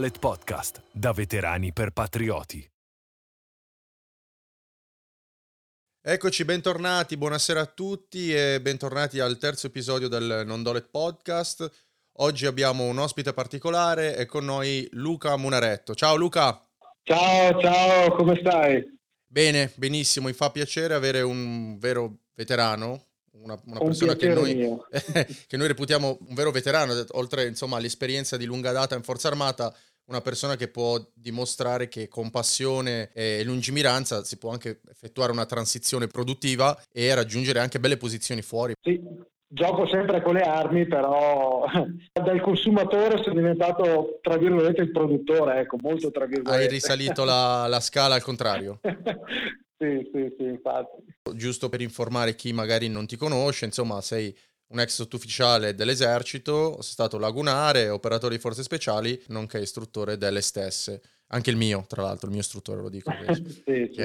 Dolet Podcast, da veterani per patrioti. Eccoci, bentornati, buonasera a tutti e bentornati al terzo episodio del Non Dolet Podcast. Oggi abbiamo un ospite particolare e con noi Luca Munaretto. Ciao Luca! Ciao, ciao, come stai? Bene, benissimo, mi fa piacere avere un vero veterano, una, una persona che noi, che noi, reputiamo un vero veterano, oltre insomma, all'esperienza di lunga data in Forza Armata, una persona che può dimostrare che con passione e lungimiranza si può anche effettuare una transizione produttiva e raggiungere anche belle posizioni fuori. Sì, gioco sempre con le armi, però dal consumatore sono diventato, tra virgolette, il produttore, ecco, molto tra virgolette. Hai risalito la, la scala al contrario. sì, sì, sì, infatti. Giusto per informare chi magari non ti conosce, insomma, sei un ex sottufficiale dell'esercito, stato lagunare, operatore di forze speciali, nonché istruttore delle stesse. Anche il mio, tra l'altro, il mio istruttore lo dico. sì, sì.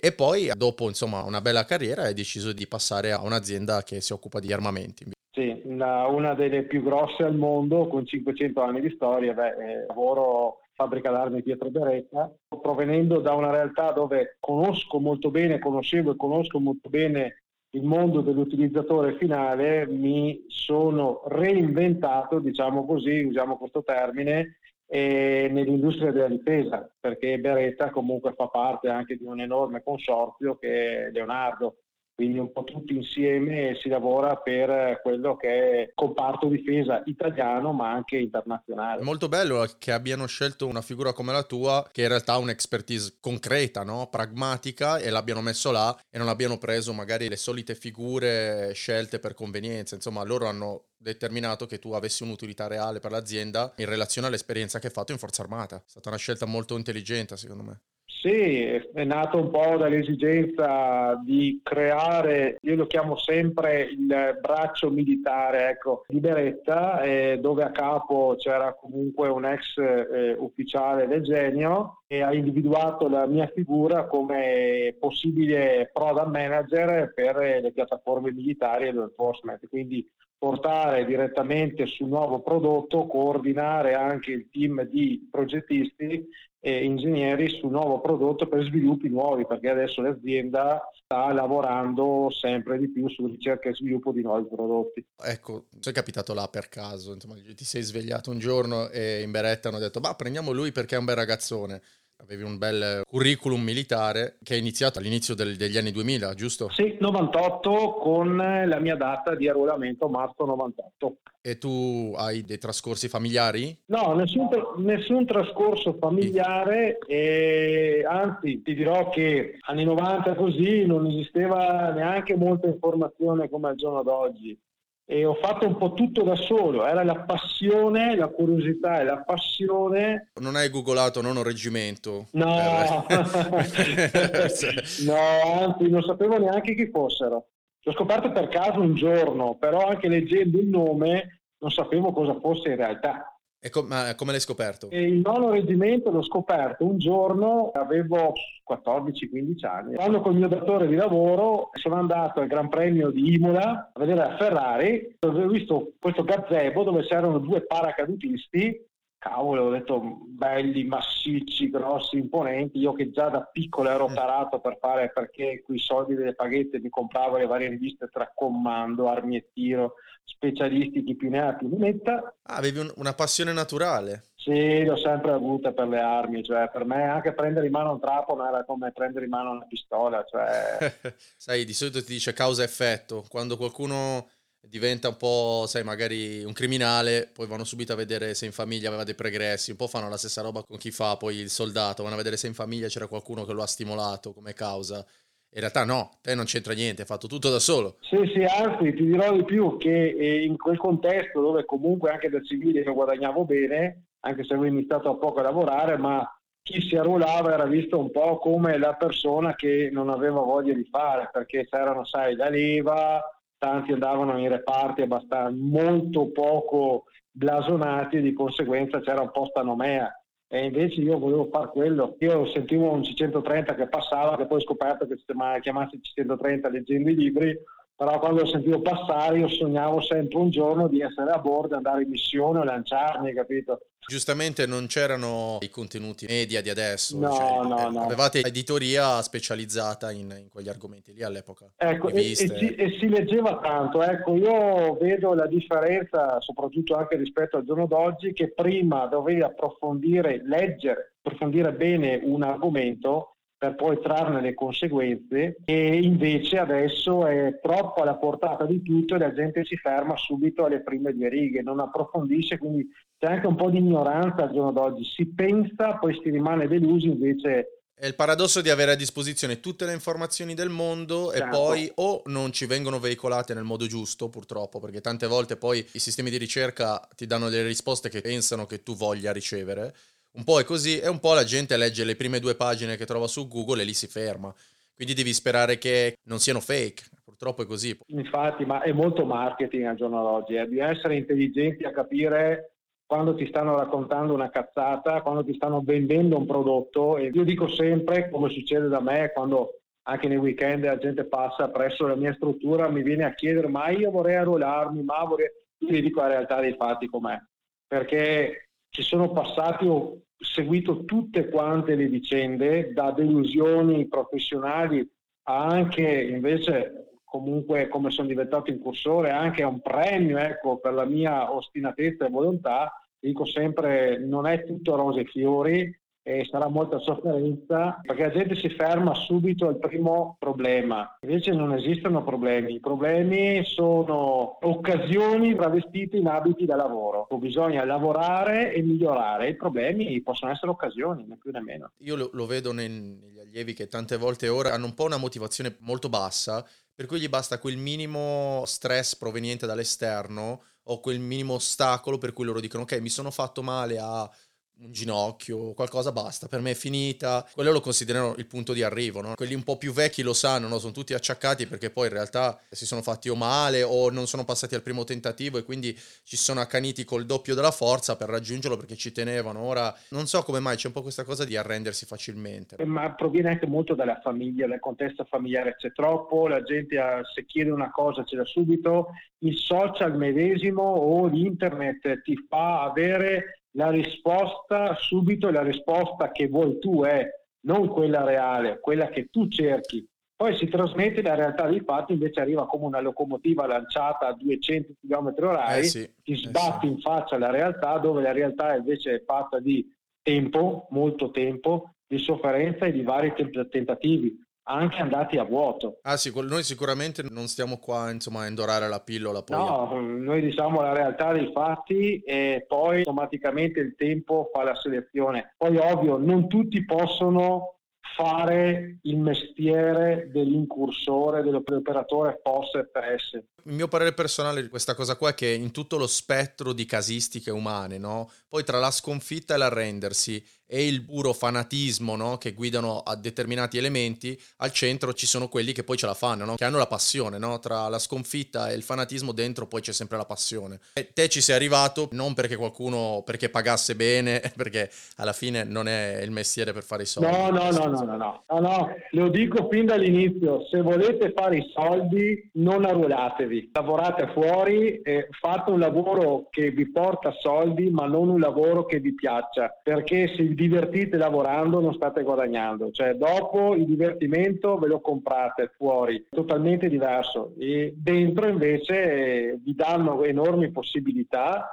e poi, dopo insomma una bella carriera, hai deciso di passare a un'azienda che si occupa di armamenti. Sì, una, una delle più grosse al mondo, con 500 anni di storia. Beh, eh, lavoro fabbrica d'armi Pietro Beretta, provenendo da una realtà dove conosco molto bene, conoscevo e conosco molto bene il mondo dell'utilizzatore finale mi sono reinventato, diciamo così, usiamo questo termine, eh, nell'industria della difesa, perché Beretta comunque fa parte anche di un enorme consorzio che è Leonardo, quindi un po' tutti insieme si lavora per quello che è comparto difesa italiano ma anche internazionale. Molto bello che abbiano scelto una figura come la tua che in realtà ha un'expertise concreta, no? pragmatica e l'abbiano messo là e non abbiano preso magari le solite figure scelte per convenienza, insomma loro hanno determinato che tu avessi un'utilità reale per l'azienda in relazione all'esperienza che hai fatto in Forza Armata. È stata una scelta molto intelligente secondo me. Sì, è nato un po' dall'esigenza di creare, io lo chiamo sempre il braccio militare ecco, di Beretta, eh, dove a capo c'era comunque un ex eh, ufficiale del genio e ha individuato la mia figura come possibile product manager per le piattaforme militari e l'enforcement. Quindi portare direttamente sul nuovo prodotto, coordinare anche il team di progettisti e ingegneri sul nuovo prodotto per sviluppi nuovi, perché adesso l'azienda sta lavorando sempre di più su ricerca e sviluppo di nuovi prodotti. Ecco, sei capitato là per caso, insomma, ti sei svegliato un giorno e in beretta hanno detto, ma prendiamo lui perché è un bel ragazzone avevi un bel curriculum militare che è iniziato all'inizio del, degli anni 2000, giusto? Sì, 98 con la mia data di arruolamento marzo 98. E tu hai dei trascorsi familiari? No, nessun, nessun trascorso familiare e anzi ti dirò che anni 90 così non esisteva neanche molta informazione come al giorno d'oggi e ho fatto un po' tutto da solo, era la passione, la curiosità e la passione. Non hai googolato non un reggimento? No, per... no, anzi non sapevo neanche chi fossero. L'ho scoperto per caso un giorno, però anche leggendo il nome non sapevo cosa fosse in realtà. E com- come l'hai scoperto? E il nono reggimento l'ho scoperto un giorno, avevo 14-15 anni. Quando col mio datore di lavoro sono andato al Gran Premio di Imola a vedere la Ferrari, dove ho visto questo gazebo dove c'erano due paracadutisti cavolo, ho detto belli, massicci, grossi, imponenti. Io che già da piccolo ero mm. tarato per fare perché quei soldi delle paghette mi compravo le varie riviste tra comando, armi e tiro, specialisti, chi più ne ha più ne metta. Ah, avevi un, una passione naturale. Sì, l'ho sempre avuta per le armi, cioè per me anche prendere in mano un trapano era come prendere in mano una pistola. Cioè... Sai, di solito ti dice causa-effetto, quando qualcuno diventa un po', sai, magari un criminale, poi vanno subito a vedere se in famiglia aveva dei pregressi, un po' fanno la stessa roba con chi fa poi il soldato, vanno a vedere se in famiglia c'era qualcuno che lo ha stimolato come causa. In realtà no, te non c'entra niente, hai fatto tutto da solo. Sì, sì, anzi ti dirò di più che eh, in quel contesto dove comunque anche da civile io guadagnavo bene, anche se avevo iniziato a poco a lavorare, ma chi si arruolava era visto un po' come la persona che non aveva voglia di fare, perché c'erano, sai, la leva, tanti andavano in reparti abbastanza molto poco blasonati e di conseguenza c'era un po' sta nomea e invece io volevo fare quello. Io sentivo un C130 che passava, che poi ho scoperto che si chiamasse C130 leggendo i libri, però quando lo sentivo passare io sognavo sempre un giorno di essere a bordo, andare in missione o lanciarmi, capito? Giustamente non c'erano i contenuti media di adesso, no, cioè, no, no. avevate editoria specializzata in, in, quegli argomenti lì all'epoca. Ecco, e, e, si, e, si, leggeva tanto, ecco, io vedo la differenza, soprattutto anche rispetto al giorno d'oggi, che prima dovevi approfondire, leggere, approfondire bene un argomento per poi trarne le conseguenze e invece adesso è troppo alla portata di tutto e la gente si ferma subito alle prime due righe, non approfondisce, quindi c'è anche un po' di ignoranza al giorno d'oggi, si pensa, poi si rimane delusi invece è il paradosso di avere a disposizione tutte le informazioni del mondo certo. e poi o non ci vengono veicolate nel modo giusto, purtroppo, perché tante volte poi i sistemi di ricerca ti danno delle risposte che pensano che tu voglia ricevere, un po' è così e un po' la gente legge le prime due pagine che trova su Google e lì si ferma. Quindi devi sperare che non siano fake. Purtroppo è così. Infatti, ma è molto marketing al giorno d'oggi. Eh. Devi essere intelligenti a capire quando ti stanno raccontando una cazzata, quando ti stanno vendendo un prodotto. E io dico sempre, come succede da me, quando anche nei weekend la gente passa presso la mia struttura, mi viene a chiedere, ma io vorrei arruolarmi, ma vorrei... Io gli dico la realtà dei fatti com'è. Perché ci sono passati, ho seguito tutte quante le vicende, da delusioni professionali a anche invece comunque come sono diventato incursore, anche a un premio ecco, per la mia ostinatezza e volontà, dico sempre non è tutto rose e fiori, e sarà molta sofferenza perché la gente si ferma subito al primo problema. Invece non esistono problemi, i problemi sono occasioni travestite in abiti da lavoro. Bisogna lavorare e migliorare, i problemi possono essere occasioni, né più né meno. Io lo, lo vedo nei, negli allievi che tante volte ora hanno un po' una motivazione molto bassa, per cui gli basta quel minimo stress proveniente dall'esterno o quel minimo ostacolo per cui loro dicono ok mi sono fatto male a un ginocchio, qualcosa basta, per me è finita. Quello lo considerano il punto di arrivo, no? Quelli un po' più vecchi lo sanno, no? Sono tutti acciaccati perché poi in realtà si sono fatti o male o non sono passati al primo tentativo e quindi ci sono accaniti col doppio della forza per raggiungerlo perché ci tenevano. Ora non so come mai c'è un po' questa cosa di arrendersi facilmente. Eh, ma proviene anche molto dalla famiglia, dal contesto familiare. C'è troppo, la gente se chiede una cosa ce l'ha subito. Il social medesimo o l'internet ti fa avere la risposta subito la risposta che vuoi tu è non quella reale, quella che tu cerchi. Poi si trasmette la realtà dei fatti, invece arriva come una locomotiva lanciata a 200 km h eh sì, ti sbatti eh sì. in faccia la realtà, dove la realtà invece è fatta di tempo, molto tempo, di sofferenza e di vari tentativi anche andati a vuoto. Ah sì, noi sicuramente non stiamo qua insomma a indorare la pillola. Poi. No, noi diciamo la realtà dei fatti e poi automaticamente il tempo fa la selezione. Poi ovvio, non tutti possono fare il mestiere dell'incursore, dell'operatore POS-FPS. Il mio parere personale di questa cosa qua è che in tutto lo spettro di casistiche umane, no? poi tra la sconfitta e l'arrendersi e il puro fanatismo no? che guidano a determinati elementi, al centro ci sono quelli che poi ce la fanno, no? che hanno la passione, no? tra la sconfitta e il fanatismo dentro poi c'è sempre la passione. E te ci sei arrivato non perché qualcuno, perché pagasse bene, perché alla fine non è il mestiere per fare i soldi. No, no, no, no, no, no, no, no. lo dico fin dall'inizio, se volete fare i soldi non arruolatevi, lavorate fuori e fate un lavoro che vi porta soldi ma non un lavoro che vi piaccia, perché se vi divertite lavorando non state guadagnando, cioè dopo il divertimento ve lo comprate fuori, totalmente diverso. E dentro invece vi danno enormi possibilità,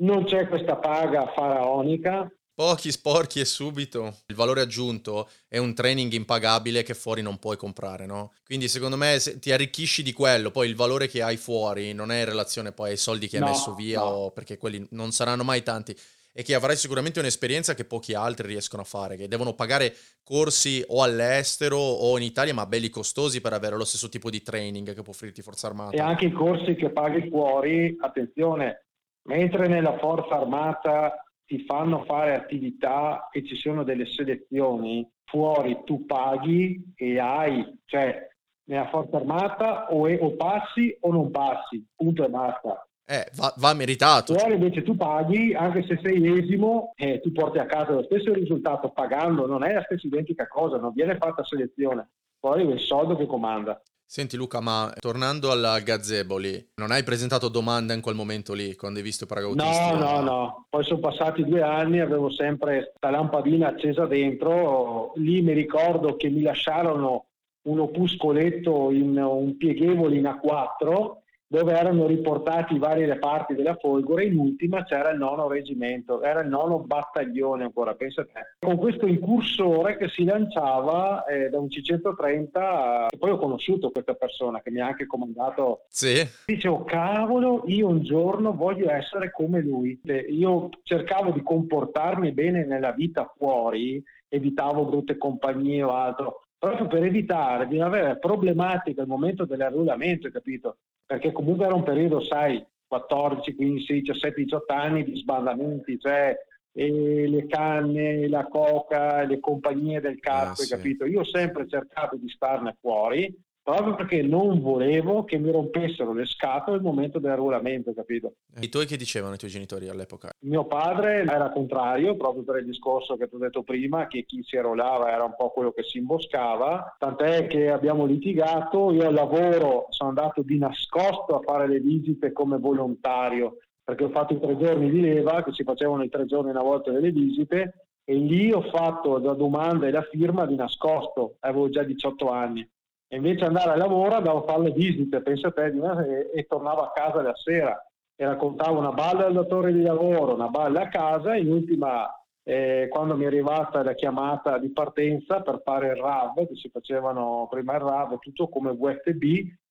non c'è questa paga faraonica, Pochi, sporchi e subito. Il valore aggiunto è un training impagabile che fuori non puoi comprare, no? Quindi secondo me ti arricchisci di quello, poi il valore che hai fuori non è in relazione poi ai soldi che hai no, messo via, no. perché quelli non saranno mai tanti e che avrai sicuramente un'esperienza che pochi altri riescono a fare, che devono pagare corsi o all'estero o in Italia, ma belli costosi per avere lo stesso tipo di training che può offrirti Forza Armata. E anche i corsi che paghi fuori, attenzione, mentre nella Forza Armata ti fanno fare attività e ci sono delle selezioni, fuori tu paghi e hai, cioè nella forza armata o, è, o passi o non passi, punto e basta. Eh, va, va, meritato. Fuori invece tu paghi, anche se sei esimo, eh, tu porti a casa lo stesso risultato pagando, non è la stessa identica cosa, non viene fatta selezione, poi è il soldo che comanda. Senti Luca, ma tornando al gazebo lì, non hai presentato domanda in quel momento lì, quando hai visto i? No, no, no. Poi sono passati due anni, avevo sempre questa lampadina accesa dentro. Lì mi ricordo che mi lasciarono un opuscoletto in un pieghevole in A4 dove erano riportati i vari reparti della Folgore, in ultima c'era il nono reggimento, era il nono battaglione ancora, pensa te. Con questo incursore che si lanciava eh, da un C-130, e poi ho conosciuto questa persona che mi ha anche comandato. Sì. Dicevo, cavolo, io un giorno voglio essere come lui. Io cercavo di comportarmi bene nella vita fuori, evitavo brutte compagnie o altro, proprio per evitare di avere problematiche al momento dell'arruolamento, capito? Perché comunque era un periodo, sai, 14, 15, 17, 18 anni di sbandamenti, cioè le canne, la coca, le compagnie del cazzo, ah, sì. capito? Io ho sempre cercato di starne fuori, proprio perché non volevo che mi rompessero le scatole al momento dell'arruolamento, capito? E i tuoi che dicevano i tuoi genitori all'epoca? Mio padre era contrario, proprio per il discorso che ti ho detto prima, che chi si arruolava era un po' quello che si imboscava, tant'è che abbiamo litigato, io al lavoro sono andato di nascosto a fare le visite come volontario, perché ho fatto i tre giorni di leva, che si facevano i tre giorni una volta delle visite, e lì ho fatto la domanda e la firma di nascosto, avevo già 18 anni e invece andare al lavoro andavo a fare le visite, pensa a te, e, e tornavo a casa la sera e raccontavo una balla al datore di lavoro, una balla a casa e in ultima eh, quando mi è arrivata la chiamata di partenza per fare il RAV, che si facevano prima il RAV, tutto come USB,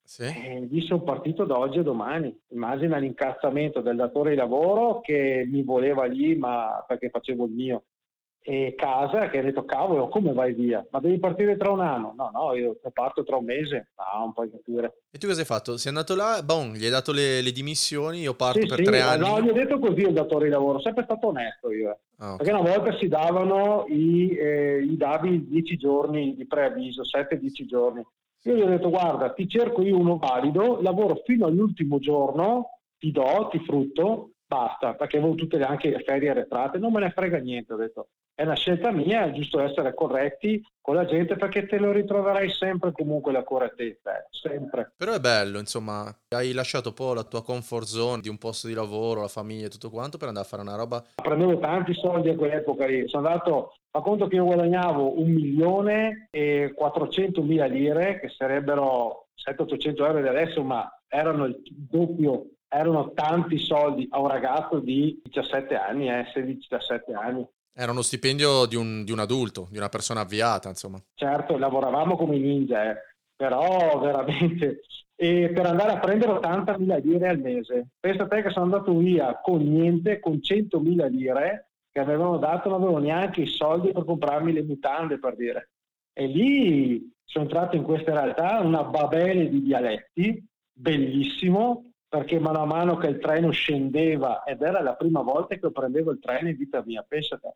sì. eh, lì sono partito da oggi a domani. Immagina l'incazzamento del datore di lavoro che mi voleva lì, ma perché facevo il mio e casa che ha detto cavolo come vai via? Ma devi partire tra un anno. No no io parto tra un mese. No non puoi capire e tu cosa hai fatto? sei andato là? Bon gli hai dato le, le dimissioni? Io parto sì, per sì, tre anni. no gli ho detto così il datore di lavoro sempre stato onesto io eh. ah, okay. perché una volta si davano i, eh, i davi 10 giorni di preavviso 7-10 giorni. Io gli ho detto guarda ti cerco io uno valido lavoro fino all'ultimo giorno ti do, ti frutto basta, perché avevo tutte le, anche le ferie arretrate, non me ne frega niente, ho detto è una scelta mia, è giusto essere corretti con la gente perché te lo ritroverai sempre comunque la correttezza, sempre. Però è bello, insomma, hai lasciato un po' la tua comfort zone di un posto di lavoro, la famiglia e tutto quanto per andare a fare una roba. Prendevo tanti soldi a quell'epoca lì, sono andato, fa conto che io guadagnavo un milione e 400 mila lire, che sarebbero 700-800 euro di adesso, ma erano il doppio erano tanti soldi a un ragazzo di 17 anni, eh, 16-17 anni. Era uno stipendio di un, di un, adulto, di una persona avviata, insomma. Certo, lavoravamo come ninja, eh, però veramente... E per andare a prendere 80.000 lire al mese. Pensa a te che sono andato via con niente, con 100.000 lire che avevano dato, non avevo neanche i soldi per comprarmi le mutande, per dire. E lì sono entrato in questa realtà, una babele di dialetti, bellissimo, perché mano a mano che il treno scendeva, ed era la prima volta che prendevo il treno in vita mia, pensate.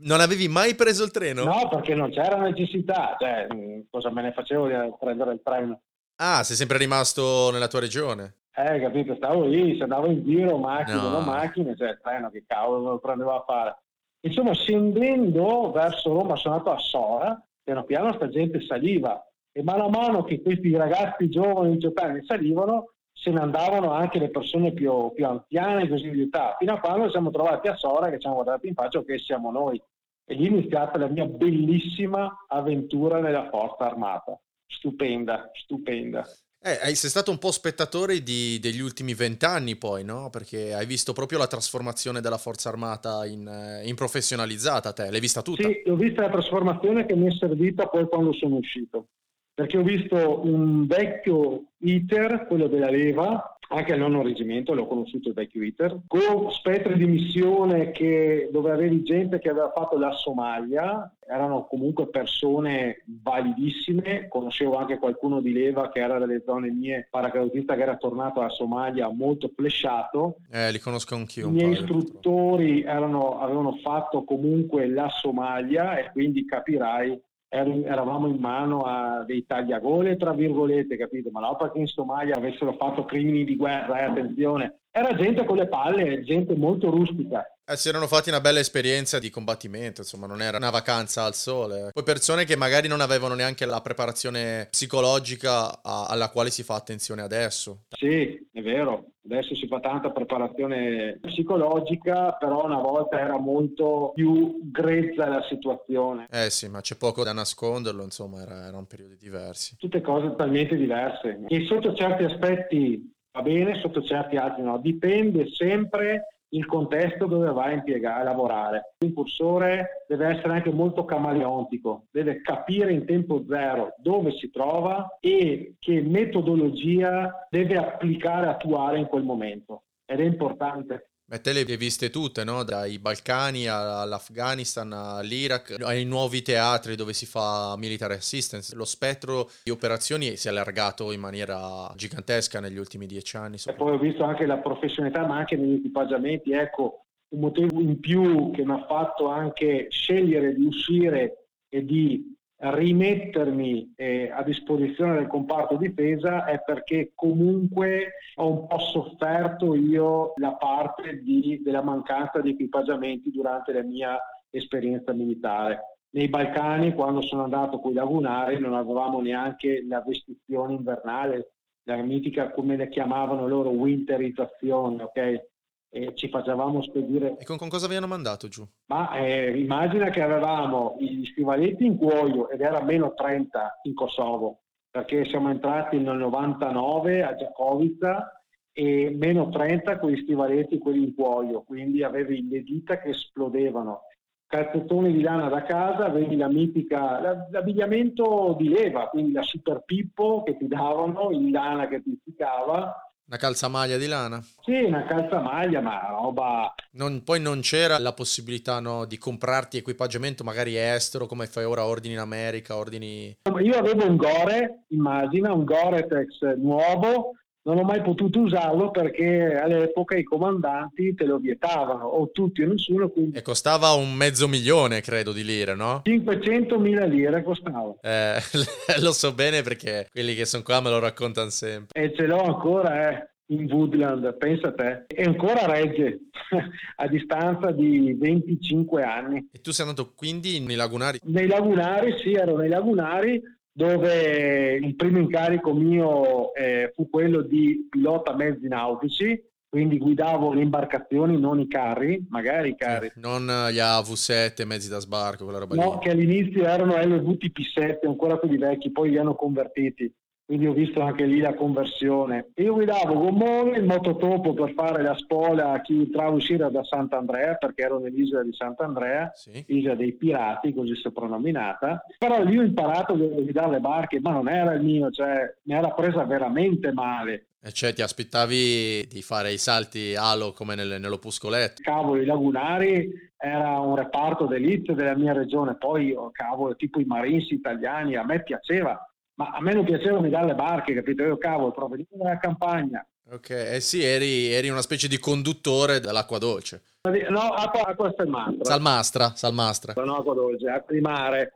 Non avevi mai preso il treno? No, perché non c'era necessità, cioè, cosa me ne facevo di prendere il treno? Ah, sei sempre rimasto nella tua regione? Eh, capito, stavo lì, se andavo in giro, macchine, no. non macchine, cioè il treno, che cavolo lo prendevo a fare. Insomma, scendendo verso Roma, sono andato a Sora, piano piano sta gente saliva, e mano a mano che questi ragazzi giovani di 18 anni salivano, se ne andavano anche le persone più, più anziane, così di età, fino a quando siamo trovati a Sora che ci hanno guardato in faccia che siamo noi. E lì è iniziata la mia bellissima avventura nella Forza Armata. Stupenda, stupenda. Eh, sei stato un po' spettatore di, degli ultimi vent'anni poi, no? Perché hai visto proprio la trasformazione della Forza Armata in, eh, in professionalizzata, te l'hai vista tutta? Sì, ho visto la trasformazione che mi è servita poi quando sono uscito perché ho visto un vecchio ITER, quello della leva, anche al nono reggimento, l'ho conosciuto il vecchio ITER, con spettri di missione che, dove avevi gente che aveva fatto la Somalia, erano comunque persone validissime, conoscevo anche qualcuno di leva che era dalle zone mie, paracadutista che era tornato alla Somalia molto flesciato. Eh, li conosco anch'io. I miei istruttori erano, avevano fatto comunque la Somalia e quindi capirai eravamo in mano a dei tagliagole, tra virgolette, capito? Ma no perché in Somalia avessero fatto crimini di guerra, eh, attenzione, era gente con le palle, gente molto rustica. Eh, si erano fatti una bella esperienza di combattimento, insomma, non era una vacanza al sole. Poi persone che magari non avevano neanche la preparazione psicologica a, alla quale si fa attenzione adesso. Sì, è vero. Adesso si fa tanta preparazione psicologica, però una volta era molto più grezza la situazione. Eh sì, ma c'è poco da nasconderlo, insomma, era, erano periodi diversi. Tutte cose totalmente diverse. E sotto certi aspetti va bene, sotto certi altri no. Dipende sempre il contesto dove va a impiegare, a lavorare. L'incursore deve essere anche molto camaleontico, deve capire in tempo zero dove si trova e che metodologia deve applicare, attuare in quel momento. Ed è importante. Beh, te le hai viste tutte, no? Dai Balcani all'Afghanistan, all'Iraq, ai nuovi teatri dove si fa military assistance. Lo spettro di operazioni si è allargato in maniera gigantesca negli ultimi dieci anni. E poi ho visto anche la professionalità, ma anche negli equipaggiamenti. Ecco, un motivo in più che mi ha fatto anche scegliere di uscire e di rimettermi eh, a disposizione del comparto difesa è perché comunque ho un po' sofferto io la parte di, della mancanza di equipaggiamenti durante la mia esperienza militare. Nei Balcani, quando sono andato con i lagunari, non avevamo neanche la vestizione invernale, la mitica, come le chiamavano loro, winterizzazione, ok? E ci facevamo spedire. E con, con, cosa vi hanno mandato giù? Ma eh, immagina che avevamo gli stivaletti in cuoio ed era meno 30 in Kosovo, perché siamo entrati nel 99 a Giacovica e meno 30 con gli stivaletti quelli in cuoio, quindi avevi le dita che esplodevano. Calzettoni di lana da casa, avevi la mitica, l'abbigliamento di leva, quindi la super pippo che ti davano, in lana che ti ficcava, una calzamaglia di lana? Sì, una calzamaglia, ma roba... Non, poi non c'era la possibilità no, di comprarti equipaggiamento magari estero, come fai ora, ordini in America, ordini... Io avevo un Gore, immagina, un Gore-Tex nuovo, non ho mai potuto usarlo perché all'epoca i comandanti te lo vietavano, o tutti o nessuno. Quindi... E costava un mezzo milione, credo, di lire, no? 500 mila lire costava. Eh, lo so bene perché quelli che sono qua me lo raccontano sempre. E ce l'ho ancora, eh in Woodland, pensa a te, e ancora regge a distanza di 25 anni. E tu sei andato quindi nei lagunari? Nei lagunari, sì, ero nei lagunari dove il primo incarico mio eh, fu quello di pilota mezzi nautici, quindi guidavo le imbarcazioni, non i carri, magari i carri. Eh, non gli AV7, mezzi da sbarco, quella roba no, lì. che all'inizio erano LVTP7, ancora quelli vecchi, poi li hanno convertiti quindi ho visto anche lì la conversione. Io guidavo gommone, il mototopo per fare la spola a chi entrava e uscire da Sant'Andrea, perché ero nell'isola di Sant'Andrea, sì. isola dei pirati, così soprannominata. Però lì ho imparato a guidare le barche, ma non era il mio, cioè mi era presa veramente male. E cioè ti aspettavi di fare i salti alo come nel, nell'opuscoletto? Cavolo, i lagunari era un reparto d'elite della mia regione, poi oh, cavolo, tipo i Marines italiani, a me piaceva ma a me non piaceva guidare le barche, capito? Io cavolo, provenivo dalla campagna. Ok, eh sì, eri, eri, una specie di conduttore dell'acqua dolce. No, acqua, acqua salmastra. Salmastra, salmastra. No, acqua dolce, acqua di mare.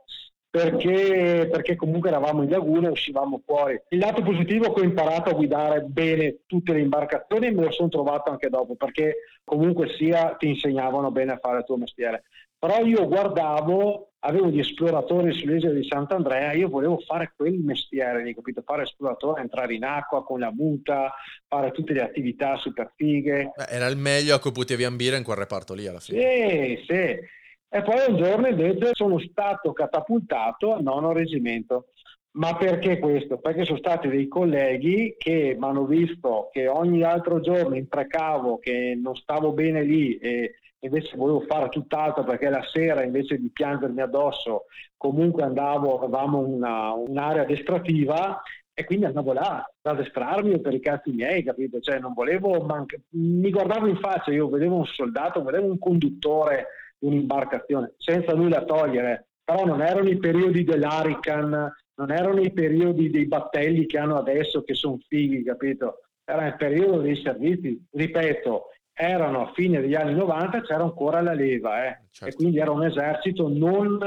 Perché, perché, comunque eravamo in laguna e uscivamo fuori. Il lato positivo è che ho imparato a guidare bene tutte le imbarcazioni e me lo sono trovato anche dopo, perché comunque sia ti insegnavano bene a fare il tuo mestiere. Però io guardavo avevo gli esploratori sull'isola di Sant'Andrea, io volevo fare quel mestiere, di, capito? fare esploratore, entrare in acqua con la muta, fare tutte le attività super fighe. Beh, era il meglio a cui potevi ambire in quel reparto lì alla fine. Sì, sì. E poi un giorno invece sono stato catapultato al nono reggimento. Ma perché questo? Perché sono stati dei colleghi che mi hanno visto che ogni altro giorno imprecavo, che non stavo bene lì e invece volevo fare tutt'altro perché la sera invece di piangermi addosso comunque andavo, avevamo una, un'area addestrativa e quindi andavo là ad addestrarmi per i cazzi miei, capito? Cioè non volevo, manca... mi guardavo in faccia, io vedevo un soldato, vedevo un conduttore di un'imbarcazione, senza nulla togliere, però non erano i periodi dell'Arican, non erano i periodi dei battelli che hanno adesso che sono fighi, capito? Era il periodo dei servizi, ripeto, erano a fine degli anni 90 c'era ancora la leva eh? certo. e quindi era un esercito non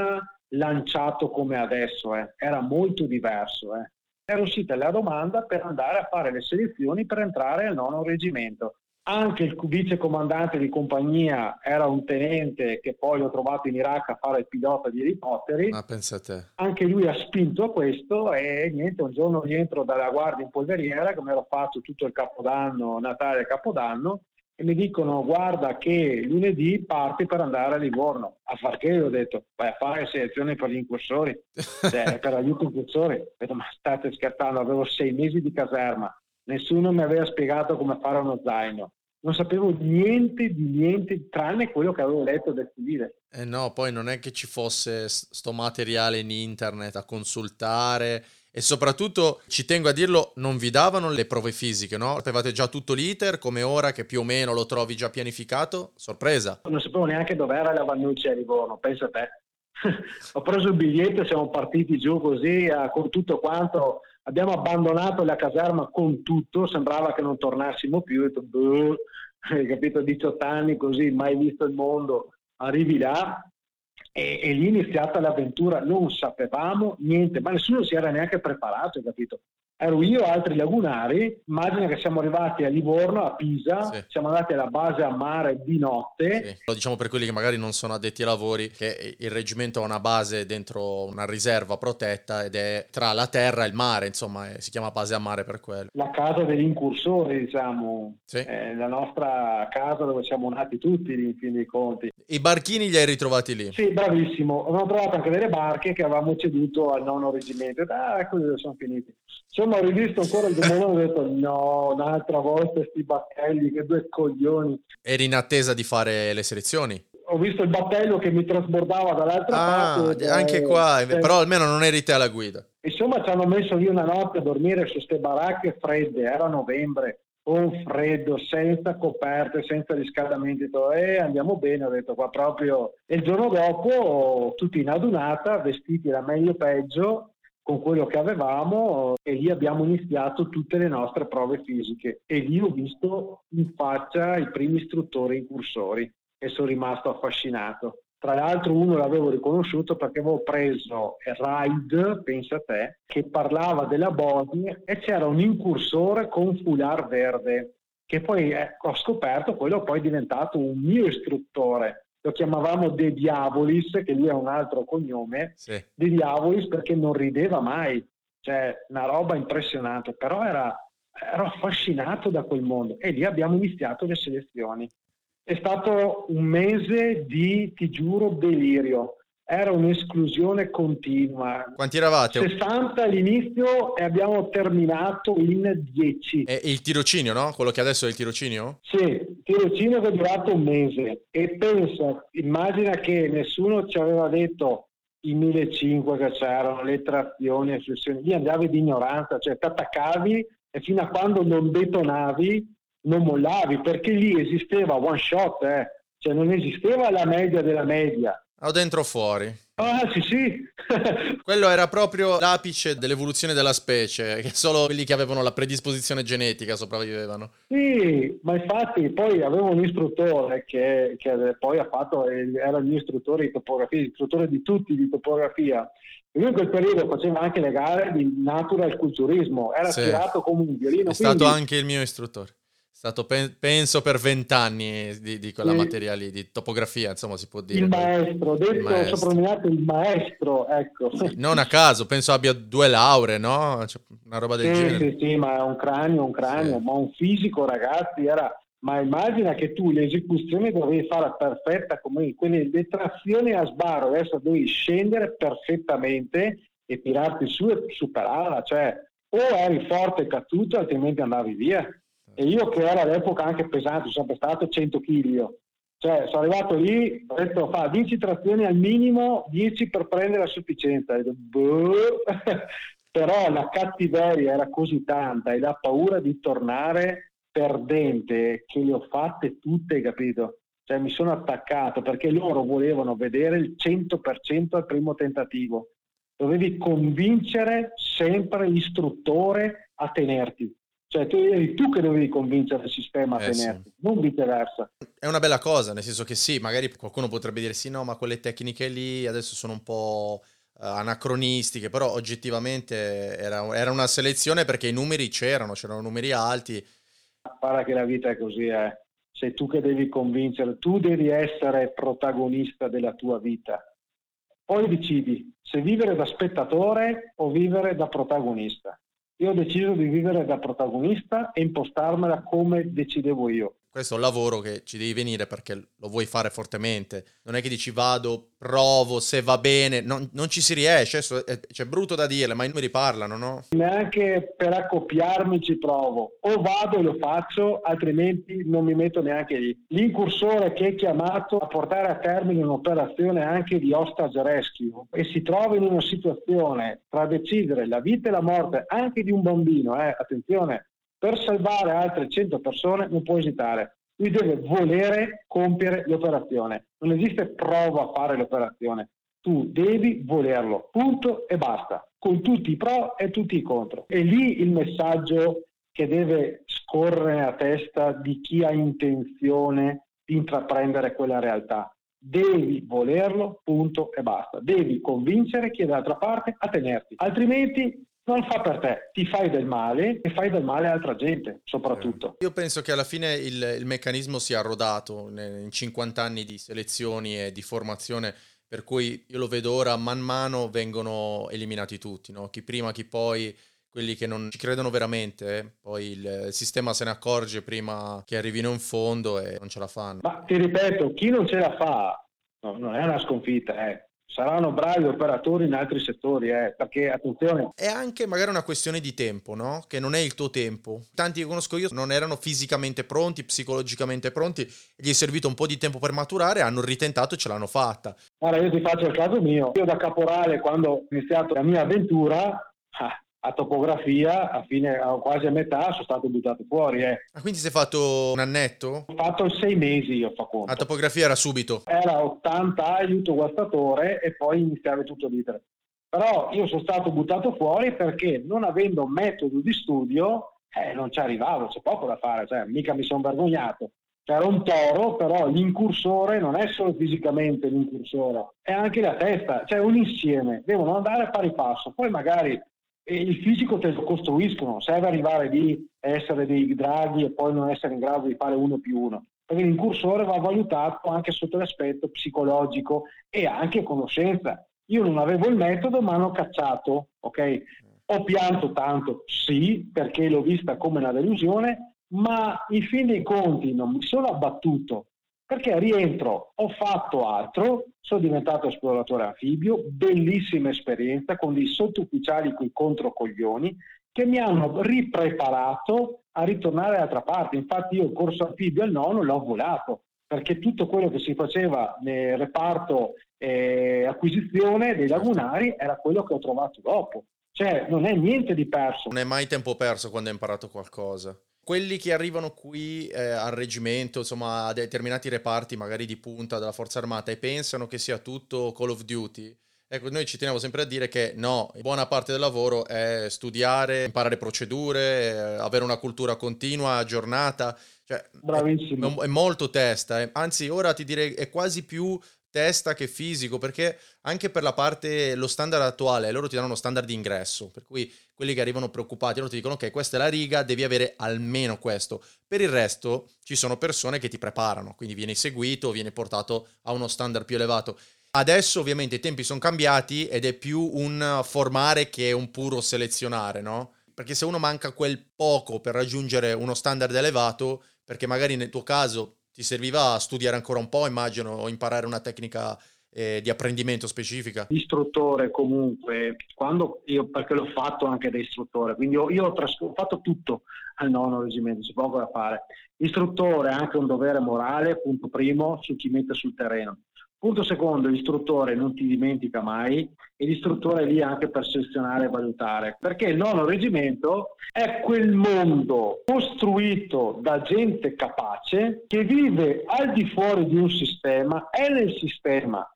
lanciato come adesso, eh? era molto diverso. Eh? Era uscita la domanda per andare a fare le selezioni per entrare al nono reggimento. anche il vice comandante di compagnia era un tenente che poi ho trovato in Iraq a fare il pilota di elicotteri. Ma pensa a te. Anche lui ha spinto a questo e niente, un giorno rientro dalla guardia in polveriera, come ero fatto tutto il capodanno, Natale e Capodanno, e mi dicono guarda che lunedì parti per andare a Livorno. A far che ho detto, vai a fare selezione per gli incursori, cioè, per aiuto incursori. Ho detto, ma state scherzando, avevo sei mesi di caserma, nessuno mi aveva spiegato come fare uno zaino. Non sapevo niente di niente tranne quello che avevo letto del civile. Eh no, poi non è che ci fosse sto materiale in internet a consultare e soprattutto, ci tengo a dirlo, non vi davano le prove fisiche, no? Avevate già tutto l'iter, come ora che più o meno lo trovi già pianificato? Sorpresa! Non sapevo neanche dove era la Vannucci a Livorno, pensa te. Ho preso il biglietto siamo partiti giù così, con tutto quanto. Abbiamo abbandonato la caserma con tutto, sembrava che non tornassimo più. Ho detto, boh, capito, 18 anni così, mai visto il mondo. Arrivi là, e, e, lì è iniziata l'avventura, non sapevamo niente, ma nessuno si era neanche preparato, capito? Ero io e altri lagunari, immagina che siamo arrivati a Livorno, a Pisa, sì. siamo andati alla base a mare di notte. Sì. Lo diciamo per quelli che magari non sono addetti ai lavori, che il reggimento ha una base dentro una riserva protetta ed è tra la terra e il mare, insomma, si chiama base a mare per quello. La casa degli incursori, diciamo, sì. è la nostra casa dove siamo nati tutti, in fin dei conti. I barchini li hai ritrovati lì? Sì, bravissimo. Abbiamo trovato anche delle barche che avevamo ceduto al nono reggimento. Ah, ecco dove sono finiti. Insomma, ho rivisto ancora il domolone e ho detto no, un'altra volta sti battelli, che due coglioni. Eri in attesa di fare le selezioni? Ho visto il battello che mi trasbordava dall'altra ah, parte. anche qua, cioè, però almeno non eri te alla guida. Insomma, ci hanno messo lì una notte a dormire su queste baracche fredde, era novembre, un freddo, senza coperte, senza riscaldamenti, e andiamo bene, ho detto qua proprio. E il giorno dopo, tutti in adunata, vestiti da meglio peggio, con quello che avevamo e lì abbiamo iniziato tutte le nostre prove fisiche e lì ho visto in faccia i primi istruttori incursori e sono rimasto affascinato. Tra l'altro uno l'avevo riconosciuto perché avevo preso Ride, pensa a te, che parlava della Bosnia e c'era un incursore con foulard verde che poi eh, ho scoperto quello poi è diventato un mio istruttore lo chiamavamo De Diavolis, che lui ha un altro cognome, sì. De Diavolis perché non rideva mai, cioè una roba impressionante, però era, ero affascinato da quel mondo e lì abbiamo iniziato le selezioni. È stato un mese di, ti giuro, delirio era un'esclusione continua. Quanti eravate? 60 all'inizio e abbiamo terminato in 10. E il tirocinio, no? Quello che adesso è il tirocinio? Sì, il tirocinio che è durato un mese. E pensa, immagina che nessuno ci aveva detto i 1500 che c'erano, le trazioni, le flessioni, lì andavi di ignoranza, cioè ti attaccavi e fino a quando non detonavi non mollavi, perché lì esisteva one shot, eh. cioè non esisteva la media della media o dentro o fuori? Ah, sì, sì. Quello era proprio l'apice dell'evoluzione della specie, che solo quelli che avevano la predisposizione genetica sopravvivevano. Sì, ma infatti poi avevo un istruttore che, che poi ha fatto, era il mio istruttore di topografia, istruttore di tutti di topografia. E lui in quel periodo faceva anche le gare di natural culturismo, era sì. tirato come un violino. È quindi... stato anche il mio istruttore stato penso per vent'anni di, di, quella sì. materia lì, di topografia, insomma si può dire. Il maestro, detto il maestro. soprannominato il maestro, ecco. Sì, non a caso, penso abbia due lauree, no? Cioè, una roba del sì, genere. Sì, sì, ma è un cranio, un cranio, ma un fisico ragazzi era... Ma immagina che tu l'esecuzione dovevi fare perfetta come quelle le trazioni a sbarro, adesso devi scendere perfettamente e tirarti su e superarla, cioè o eri forte e cattuto altrimenti andavi via. E io che ero all'epoca anche pesante, sono sempre stato 100 kg io. Cioè, sono arrivato lì, ho detto, fa 10 trazioni al minimo, 10 per prendere la sufficienza. Detto, boh. Però la cattiveria era così tanta e la paura di tornare perdente che le ho fatte tutte, capito? Cioè, mi sono attaccato perché loro volevano vedere il 100% al primo tentativo. Dovevi convincere sempre l'istruttore a tenerti cioè tu eri tu che dovevi convincere il sistema a eh, tenerti, sì. non viceversa. È una bella cosa, nel senso che sì, magari qualcuno potrebbe dire sì, no, ma quelle tecniche lì adesso sono un po' uh, anacronistiche, però oggettivamente era, era, una selezione perché i numeri c'erano, c'erano numeri alti. guarda che la vita è così, eh. sei tu che devi convincere, tu devi essere protagonista della tua vita. Poi decidi se vivere da spettatore o vivere da protagonista. Io ho deciso di vivere da protagonista e impostarmela come decidevo io questo è un lavoro che ci devi venire perché lo vuoi fare fortemente. Non è che dici vado, provo, se va bene, non, non ci si riesce, è, è, cioè, brutto da dire, ma i numeri parlano, no? Neanche per accoppiarmi ci provo, o vado e lo faccio, altrimenti non mi metto neanche lì. L'incursore che è chiamato a portare a termine un'operazione anche di hostage rescue e si trova in una situazione tra decidere la vita e la morte anche di un bambino, eh, attenzione, per salvare altre 100 persone non può esitare. Lui deve volere compiere l'operazione. Non esiste prova a fare l'operazione. Tu devi volerlo, punto e basta, con tutti i pro e tutti i contro. E lì il messaggio che deve scorrere nella testa di chi ha intenzione di intraprendere quella realtà. Devi volerlo, punto e basta. Devi convincere chi è dall'altra parte a tenerti, altrimenti non fa per te, ti fai del male e fai del male a altra gente, soprattutto. Io penso che alla fine il, il meccanismo sia rodato in 50 anni di selezioni e di formazione, per cui io lo vedo ora, man mano vengono eliminati tutti, no? chi prima, chi poi, quelli che non ci credono veramente, eh? poi il, il, sistema se ne accorge prima che arrivino in fondo e non ce la fanno. Ma ti ripeto, chi non ce la fa no, non è una sconfitta, eh saranno bravi operatori in altri settori, eh, perché attenzione. È anche magari una questione di tempo, no? Che non è il tuo tempo. Tanti che conosco io non erano fisicamente pronti, psicologicamente pronti, gli è servito un po' di tempo per maturare, hanno ritentato e ce l'hanno fatta. Allora, io ti faccio il caso mio. Io da caporale, quando ho iniziato la mia avventura, ah, a topografia, a fine, quasi a metà, sono stato buttato fuori. Eh. Ah, quindi sei fatto un annetto? Ho fatto sei mesi, io fa conto. A topografia era subito? Era 80 aiuto guastatore e poi iniziava tutto l'iter. Però io sono stato buttato fuori perché non avendo metodo di studio eh, non ci arrivavo, c'è poco da fare, cioè, mica mi sono vergognato. Era un toro, però l'incursore non è solo fisicamente l'incursore, è anche la testa, cioè un insieme, devono andare a pari passo. Poi magari il fisico te lo costruiscono, serve arrivare lì, essere dei draghi e poi non essere in grado di fare uno più uno. Perché l'incursore va valutato anche sotto l'aspetto psicologico e anche conoscenza. Io non avevo il metodo, ma hanno cacciato, ok? Ho pianto tanto, sì, perché l'ho vista come una delusione, ma in fin dei conti non mi sono abbattuto perché rientro ho fatto altro, sono diventato esploratore anfibio, bellissima esperienza con dei sottufficiali coi controcoglioni che mi hanno ripreparato a ritornare dall'altra parte. Infatti io il corso anfibio al nono l'ho volato, perché tutto quello che si faceva nel reparto eh, acquisizione dei lagunari era quello che ho trovato dopo. Cioè non è niente di perso. Non è mai tempo perso quando hai imparato qualcosa quelli che arrivano qui eh, al reggimento, insomma, a determinati reparti, magari di punta della Forza Armata, e pensano che sia tutto Call of Duty. Ecco, noi ci teniamo sempre a dire che no, buona parte del lavoro è studiare, imparare procedure, eh, avere una cultura continua, aggiornata. Cioè, Bravissimo. È, è molto testa, eh. anzi ora ti direi è quasi più testa che fisico, perché anche per la parte, lo standard attuale, loro ti danno uno standard di ingresso, per cui quelli che arrivano preoccupati, loro ti dicono ok, questa è la riga, devi avere almeno questo. Per il resto ci sono persone che ti preparano, quindi vieni seguito, vieni portato a uno standard più elevato. Adesso ovviamente i tempi sono cambiati ed è più un formare che un puro selezionare, no? Perché se uno manca quel poco per raggiungere uno standard elevato, perché magari nel tuo caso ti serviva studiare ancora un po', immagino, o imparare una tecnica eh, di apprendimento specifica? Istruttore comunque, quando io, perché l'ho fatto anche da istruttore, quindi io, io ho, tras- ho, fatto tutto al nono reggimento, c'è poco da fare. Istruttore ha anche un dovere morale, punto primo, su chi mette sul terreno. Punto secondo, l'istruttore non ti dimentica mai e l'istruttore è lì anche per selezionare e valutare, perché il nono reggimento è quel mondo costruito da gente capace che vive al di fuori di un sistema, è nel sistema,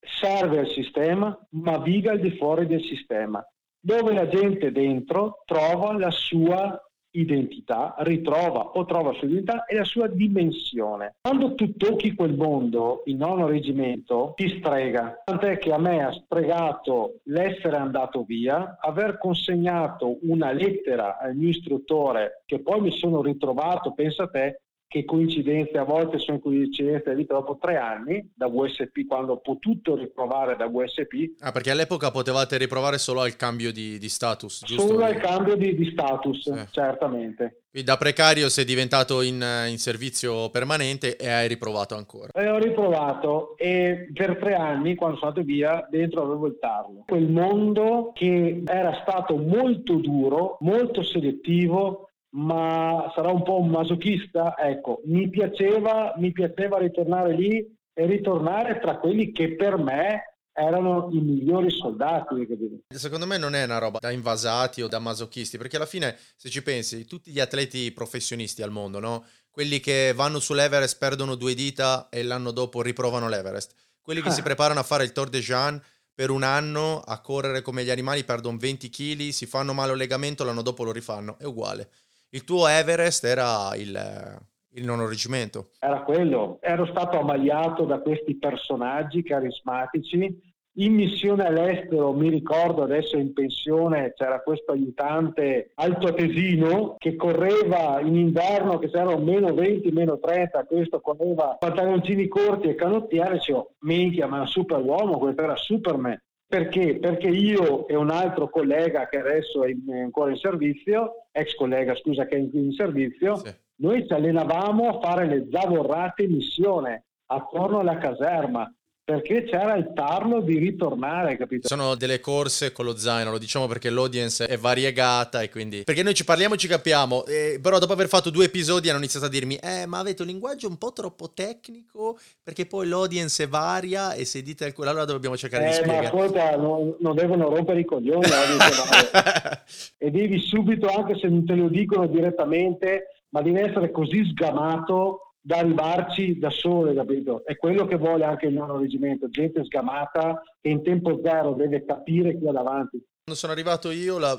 serve al sistema, ma vive al di fuori del sistema, dove la gente dentro trova la sua identità, ritrova o trova sua identità e la sua dimensione. Quando tu tocchi quel mondo, il nono reggimento, ti strega. Tant'è che a me ha stregato l'essere andato via, aver consegnato una lettera al mio istruttore che poi mi sono ritrovato, pensa a te, che coincidenze, a volte sono coincidenze di dopo tre anni da VSP, quando ho potuto riprovare da VSP. Ah, perché all'epoca potevate riprovare solo al cambio di, di status, giusto? Solo al cambio di, di status, eh. certamente. Quindi da precario sei diventato in, in, servizio permanente e hai riprovato ancora. E ho riprovato e per tre anni, quando sono andato via, dentro avevo il tarlo. Quel mondo che era stato molto duro, molto selettivo, ma sarà un po' un masochista, ecco, mi piaceva, mi piaceva ritornare lì e ritornare tra quelli che per me erano i migliori soldati. Secondo me non è una roba da invasati o da masochisti, perché alla fine, se ci pensi, tutti gli atleti professionisti al mondo, no? quelli che vanno sull'Everest, perdono due dita e l'anno dopo riprovano l'Everest, quelli che ah. si preparano a fare il Tour de Jean per un anno a correre come gli animali, perdono 20 kg, si fanno male un legamento, l'anno dopo lo rifanno, è uguale il tuo Everest era il, il nono reggimento. Era quello, ero stato ammaliato da questi personaggi carismatici. In missione all'estero, mi ricordo adesso in pensione, c'era questo aiutante altoatesino che correva in inverno, che c'erano meno 20, meno 30, questo correva pantaloncini corti e canottiere, dicevo, minchia, ma è un super uomo, questo era Superman. Perché? Perché io e un altro collega che adesso è, ancora in servizio, ex collega scusa che è in, servizio, sì. noi ci allenavamo a fare le zavorrate in missione attorno alla caserma perché c'era il tarlo di ritornare, capito? Sono delle corse con lo zaino, lo diciamo perché l'audience è variegata e quindi... Perché noi ci parliamo e ci capiamo, eh, però dopo aver fatto due episodi hanno iniziato a dirmi eh, ma avete un linguaggio un po' troppo tecnico perché poi l'audience varia e se dite quello allora dobbiamo cercare eh, di spiegare. Ma ascolta, non, non devono rompere i coglioni, e devi subito, anche se non te lo dicono direttamente, ma devi essere così sgamato da arrivarci da sole, capito? È quello che vuole anche il nono reggimento, gente sgamata che in tempo zero deve capire chi è davanti. Quando sono arrivato io, la,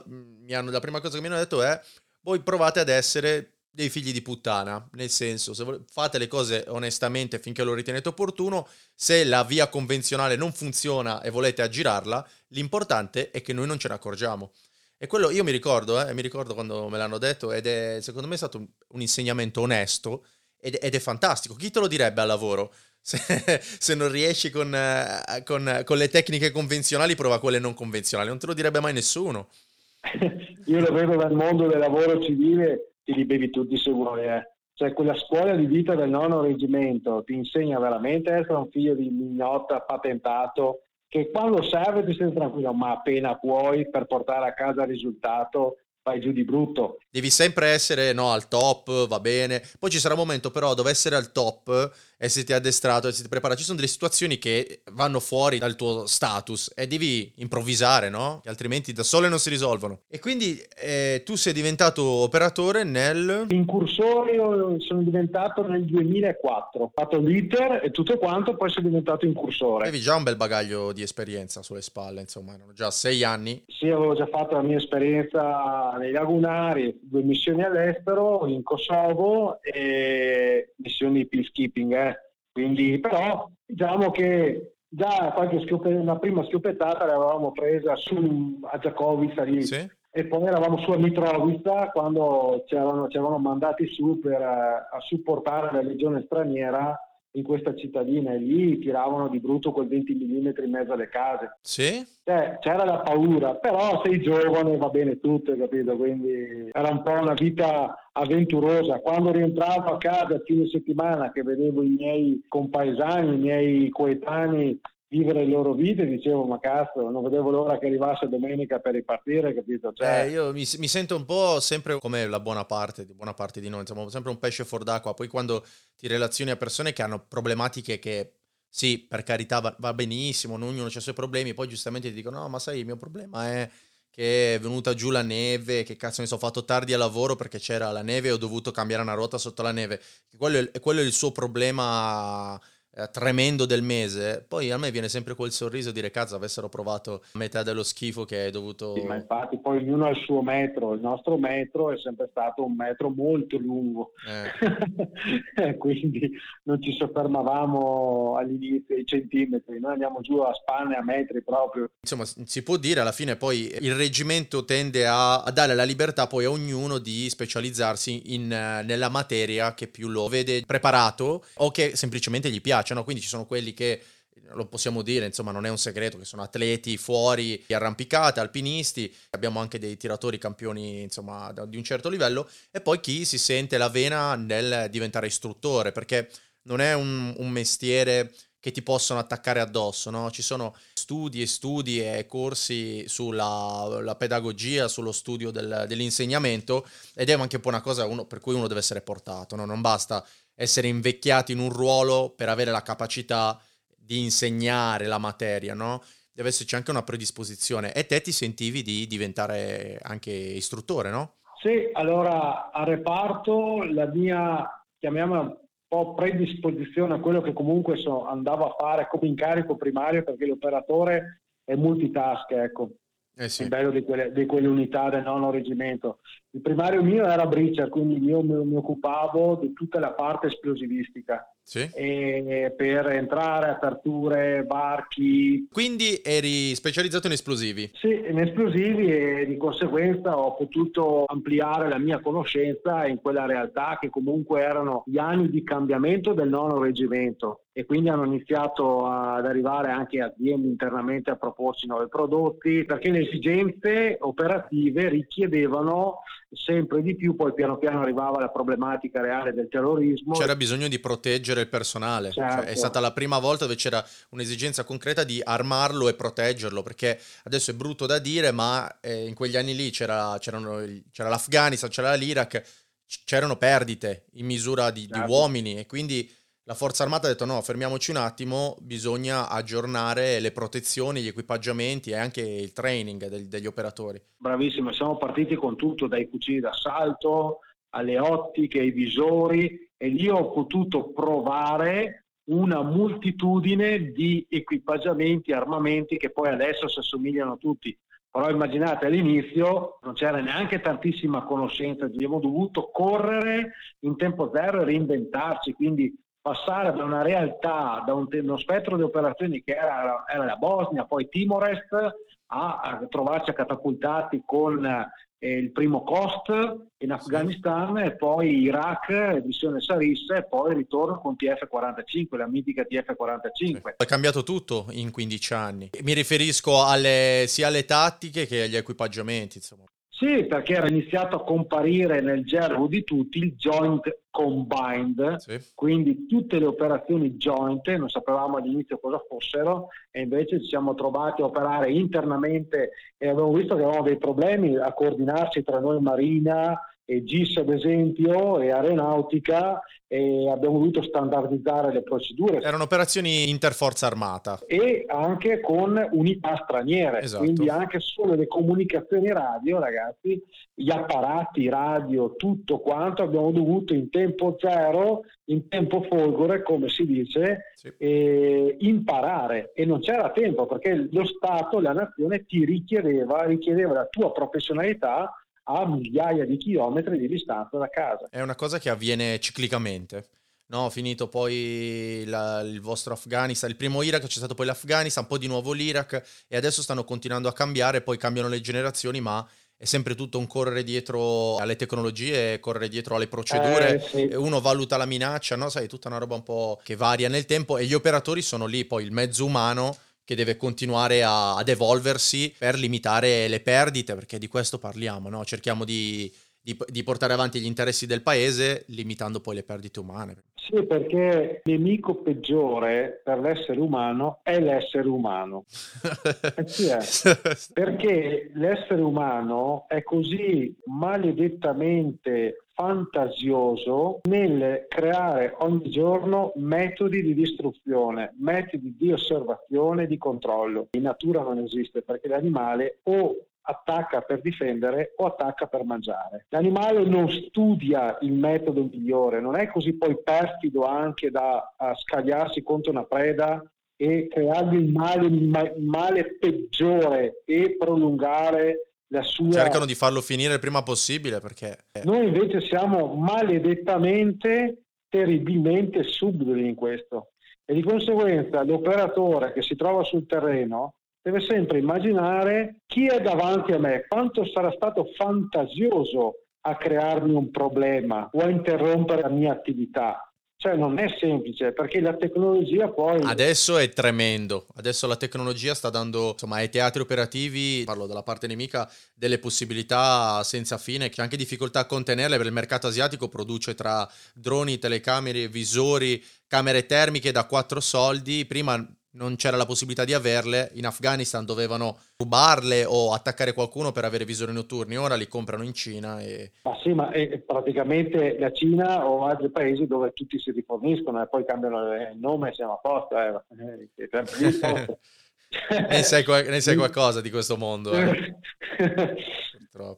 hanno, la prima cosa che mi hanno detto è voi provate ad essere dei figli di puttana, nel senso, se fate le cose onestamente finché lo ritenete opportuno, se la via convenzionale non funziona e volete aggirarla, l'importante è che noi non ce ne accorgiamo. E quello io mi ricordo, eh, mi ricordo quando me l'hanno detto ed è secondo me stato un insegnamento onesto ed, ed, è fantastico. Chi te lo direbbe al lavoro? Se, se non riesci con, uh, con, con, le tecniche convenzionali, prova quelle non convenzionali. Non te lo direbbe mai nessuno. Io lo vedo dal mondo del lavoro civile, ti li bevi tutti se vuoi. Eh. Cioè, quella scuola di vita del nono reggimento ti insegna veramente a essere un figlio di mignotta patentato che quando serve ti senti tranquillo, ma appena puoi per portare a casa il risultato vai giù di brutto. Devi sempre essere no, al top, va bene. Poi ci sarà un momento però dove essere al top, esserti addestrato, esserti preparato. Ci sono delle situazioni che vanno fuori dal tuo status e devi improvvisare, no? Che altrimenti da sole non si risolvono. E quindi eh, tu sei diventato operatore nel... Incursore sono diventato nel 2004. Ho fatto l'iter e tutto quanto, poi sono diventato incursore. Avevi già un bel bagaglio di esperienza sulle spalle, insomma, erano già sei anni. Sì, avevo già fatto la mia esperienza nei lagunari, due missioni all'estero, in Kosovo e missioni di peacekeeping. Eh. Quindi, però, diciamo che già qualche schioppe, una prima schioppettata l'avevamo presa su a Giacovica lì. Sì. E poi eravamo su a Mitrovica quando ci avevano, mandati su per uh, a supportare la legione straniera in questa cittadina e lì tiravano di brutto quel 20 mm in mezzo alle case. Sì? Cioè, c'era la paura, però sei giovane, va bene tutto, capito? Quindi era un po' una vita avventurosa. Quando rientravo a casa a fine settimana che vedevo i miei compaesani, i miei coetanei vivere le loro vite, dicevo ma cazzo, non vedevo l'ora che arrivasse domenica per ripartire, capito? Cioè... Eh, io mi, mi, sento un po' sempre come la buona parte, buona parte di noi, insomma, sempre un pesce fuor d'acqua, poi quando ti relazioni a persone che hanno problematiche che sì, per carità va, va benissimo, ognuno ha i suoi problemi, poi giustamente ti dicono no, ma sai, il mio problema è che è venuta giù la neve, che cazzo mi sono fatto tardi al lavoro perché c'era la neve e ho dovuto cambiare una ruota sotto la neve. Quello è, quello è il suo problema eh, tremendo del mese, poi a me viene sempre quel sorriso di dire cazzo avessero provato metà dello schifo che hai dovuto... Sì, ma infatti poi ognuno ha il suo metro, il nostro metro è sempre stato un metro molto lungo, eh. quindi non ci soffermavamo all'inizio ai centimetri, noi andiamo giù a spanne a metri proprio. Insomma si può dire alla fine poi il reggimento tende a, a dare la libertà poi a ognuno di specializzarsi in, nella materia che più lo vede preparato o che semplicemente gli piace, no? quindi ci sono quelli che lo possiamo dire, insomma, non è un segreto che sono atleti fuori di arrampicate, alpinisti, abbiamo anche dei tiratori campioni, insomma, di un certo livello, e poi chi si sente la vena nel diventare istruttore, perché non è un, un mestiere che ti possono attaccare addosso, no? Ci sono studi e studi e corsi sulla pedagogia, sullo studio del, dell'insegnamento ed è anche un po' una cosa uno, per cui uno deve essere portato, no? Non basta essere invecchiati in un ruolo per avere la capacità di insegnare la materia, no? Deve esserci anche una predisposizione. E te ti sentivi di diventare anche istruttore, no? Sì, allora a reparto la mia, chiamiamola un po' predisposizione a quello che comunque so, andavo a fare come incarico primario perché l'operatore è multitask, ecco. Eh sì. Il bello di quelle, di quelle, unità del nono reggimento. Il primario mio era Breacher, quindi io mi, mi occupavo di tutta la parte esplosivistica sì. per entrare, aperture, barchi. Quindi eri specializzato in esplosivi? Sì, in esplosivi e di conseguenza ho potuto ampliare la mia conoscenza in quella realtà che comunque erano gli anni di cambiamento del nono reggimento e quindi hanno iniziato ad arrivare anche aziende internamente a proporsi nuovi prodotti perché le esigenze operative richiedevano sempre di più, poi piano piano arrivava la problematica reale del terrorismo. C'era bisogno di proteggere il personale, certo. cioè, è stata la prima volta dove c'era un'esigenza concreta di armarlo e proteggerlo, perché adesso è brutto da dire, ma eh, in quegli anni lì c'era, c'era l'Afghanistan, c'era l'Iraq, c'erano perdite in misura di, certo. di uomini e quindi la Forza Armata ha detto no, fermiamoci un attimo, bisogna aggiornare le protezioni, gli equipaggiamenti e anche il training del, degli operatori. Bravissimo, siamo partiti con tutto, dai fucili d'assalto alle ottiche, ai visori e lì ho potuto provare una moltitudine di equipaggiamenti, armamenti che poi adesso si assomigliano tutti. Però immaginate all'inizio non c'era neanche tantissima conoscenza, abbiamo dovuto correre in tempo zero e reinventarci, quindi passare da una realtà, da un, uno spettro di operazioni che era, era la Bosnia, poi Timor-Est, a, a trovarci catapultati con eh, il primo COST in Afghanistan e poi Iraq, missione Sarissa e poi ritorno con TF-45, la mitica TF-45. È cambiato tutto in 15 anni. Mi riferisco alle, sia alle tattiche che agli equipaggiamenti. Insomma. Sì, perché era iniziato a comparire nel gergo di tutti il joint combined, sì. quindi tutte le operazioni joint, non sapevamo all'inizio cosa fossero e invece ci siamo trovati a operare internamente e abbiamo visto che avevamo dei problemi a coordinarsi tra noi Marina, GIS ad esempio e Aeronautica e abbiamo dovuto standardizzare le procedure. Erano operazioni interforza armata. E anche con unità straniere, esatto. quindi anche solo le comunicazioni radio, ragazzi, gli apparati radio, tutto quanto abbiamo dovuto in tempo zero, in tempo folgore, come si dice, sì. eh, imparare e non c'era tempo perché lo Stato, la nazione ti richiedeva, richiedeva la tua professionalità a migliaia di chilometri di distanza da casa. È una cosa che avviene ciclicamente. No, finito poi la, il vostro Afghanistan, il primo Iraq, c'è stato poi l'Afghanistan, poi di nuovo l'Iraq e adesso stanno continuando a cambiare, poi cambiano le generazioni, ma è sempre tutto un correre dietro alle tecnologie, correre dietro alle procedure, eh, sì. uno valuta la minaccia, no? Sai, tutta una roba un po' che varia nel tempo e gli operatori sono lì, poi il mezzo umano che deve continuare a, ad evolversi per limitare le perdite, perché di questo parliamo, no? cerchiamo di, di, di, portare avanti gli interessi del paese limitando poi le perdite umane. Sì, perché il nemico peggiore per l'essere umano è l'essere umano. eh è. Perché l'essere umano è così maledettamente fantasioso nel creare ogni giorno metodi di distruzione, metodi di osservazione e di controllo. In natura non esiste perché l'animale o attacca per difendere o attacca per mangiare. L'animale non studia il metodo migliore, non è così poi perfido anche da scagliarsi contro una preda e creargli il male, il male peggiore e prolungare la sua... Cercano di farlo finire il prima possibile perché... Noi invece siamo maledettamente, terribilmente subdoli in questo e di conseguenza l'operatore che si trova sul terreno deve sempre immaginare chi è davanti a me, quanto sarà stato fantasioso a crearmi un problema o a interrompere la mia attività. Cioè non è semplice perché la tecnologia poi... Adesso è tremendo, adesso la tecnologia sta dando insomma, ai teatri operativi, parlo dalla parte nemica, delle possibilità senza fine, che anche difficoltà a contenerle perché il mercato asiatico produce tra droni, telecamere, visori, camere termiche da quattro soldi, prima non c'era la possibilità di averle, in Afghanistan dovevano rubarle o attaccare qualcuno per avere visori notturni, ora li comprano in Cina. E... Ma sì, ma è praticamente la Cina o altri paesi dove tutti si riforniscono e poi cambiano il nome e siamo a posto. Eh. eh ne, sai, ne sai qualcosa di questo mondo. Eh.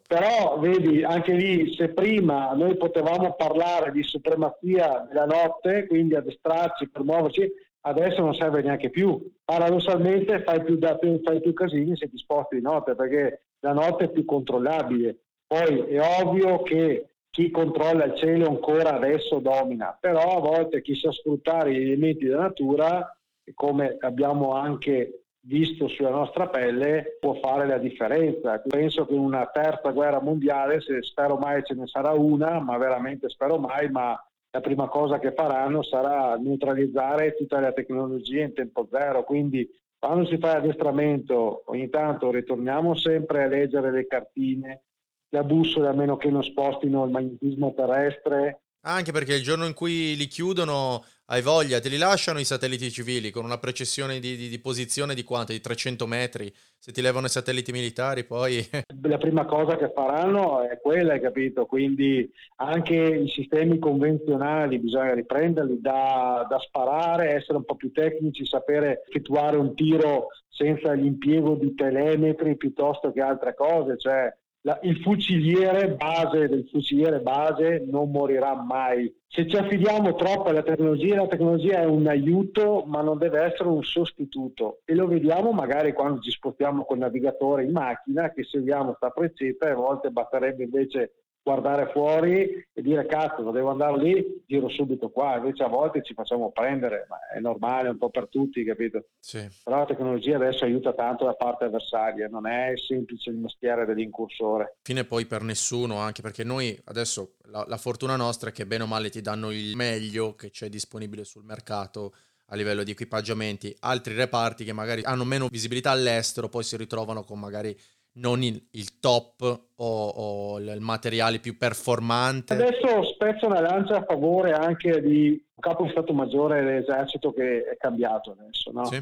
Però vedi, anche lì, se prima noi potevamo parlare di supremazia della notte, quindi addestrarci per muoverci, adesso non serve neanche più. Paradossalmente fai più, fai più casini se ti sposti di notte perché la notte è più controllabile. Poi è ovvio che chi controlla il cielo ancora adesso domina, però a volte chi sa sfruttare gli elementi della natura, come abbiamo anche visto sulla nostra pelle, può fare la differenza. Penso che in una terza guerra mondiale, se spero mai ce ne sarà una, ma veramente spero mai, ma la prima cosa che faranno sarà neutralizzare tutte le tecnologie in tempo zero. Quindi quando si fa addestramento, ogni tanto ritorniamo sempre a leggere le cartine, la bussola a meno che non spostino il magnetismo terrestre anche perché il giorno in cui li chiudono, hai voglia, te li lasciano i satelliti civili con una precisione di, di, di posizione di quanto? Di 300 metri. Se ti levano i satelliti militari, poi. La prima cosa che faranno è quella, hai capito? Quindi anche i sistemi convenzionali bisogna riprenderli da, da sparare, essere un po' più tecnici, sapere effettuare un tiro senza l'impiego di telemetri piuttosto che altre cose. Cioè, la, il fuciliere base del fuciliere base non morirà mai. Se ci affidiamo troppo alla tecnologia, la tecnologia è un aiuto, ma non deve essere un sostituto. E lo vediamo magari quando ci spostiamo col navigatore in macchina, che seguiamo questa freccetta e a volte basterebbe invece guardare fuori e dire cazzo, devo andare lì, giro subito qua. Invece a volte ci facciamo prendere, ma è normale un po' per tutti, capito? Sì. Però la tecnologia adesso aiuta tanto la parte avversaria, non è semplice il mestiere dell'incursore. Fine poi per nessuno, anche perché noi adesso la, la fortuna nostra è che bene o male ti danno il meglio che c'è disponibile sul mercato a livello di equipaggiamenti, altri reparti che magari hanno meno visibilità all'estero, poi si ritrovano con magari non il, il top o, o, il materiale più performante. Adesso spezzo una lancia a favore anche di un capo di Stato Maggiore dell'esercito che è cambiato adesso. No? Sì.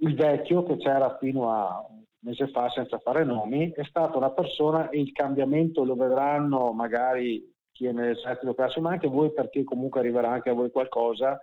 Il vecchio che c'era fino a un mese fa senza fare nomi è stata una persona e il cambiamento lo vedranno magari chi è nell'esercito classe, ma anche voi perché comunque arriverà anche a voi qualcosa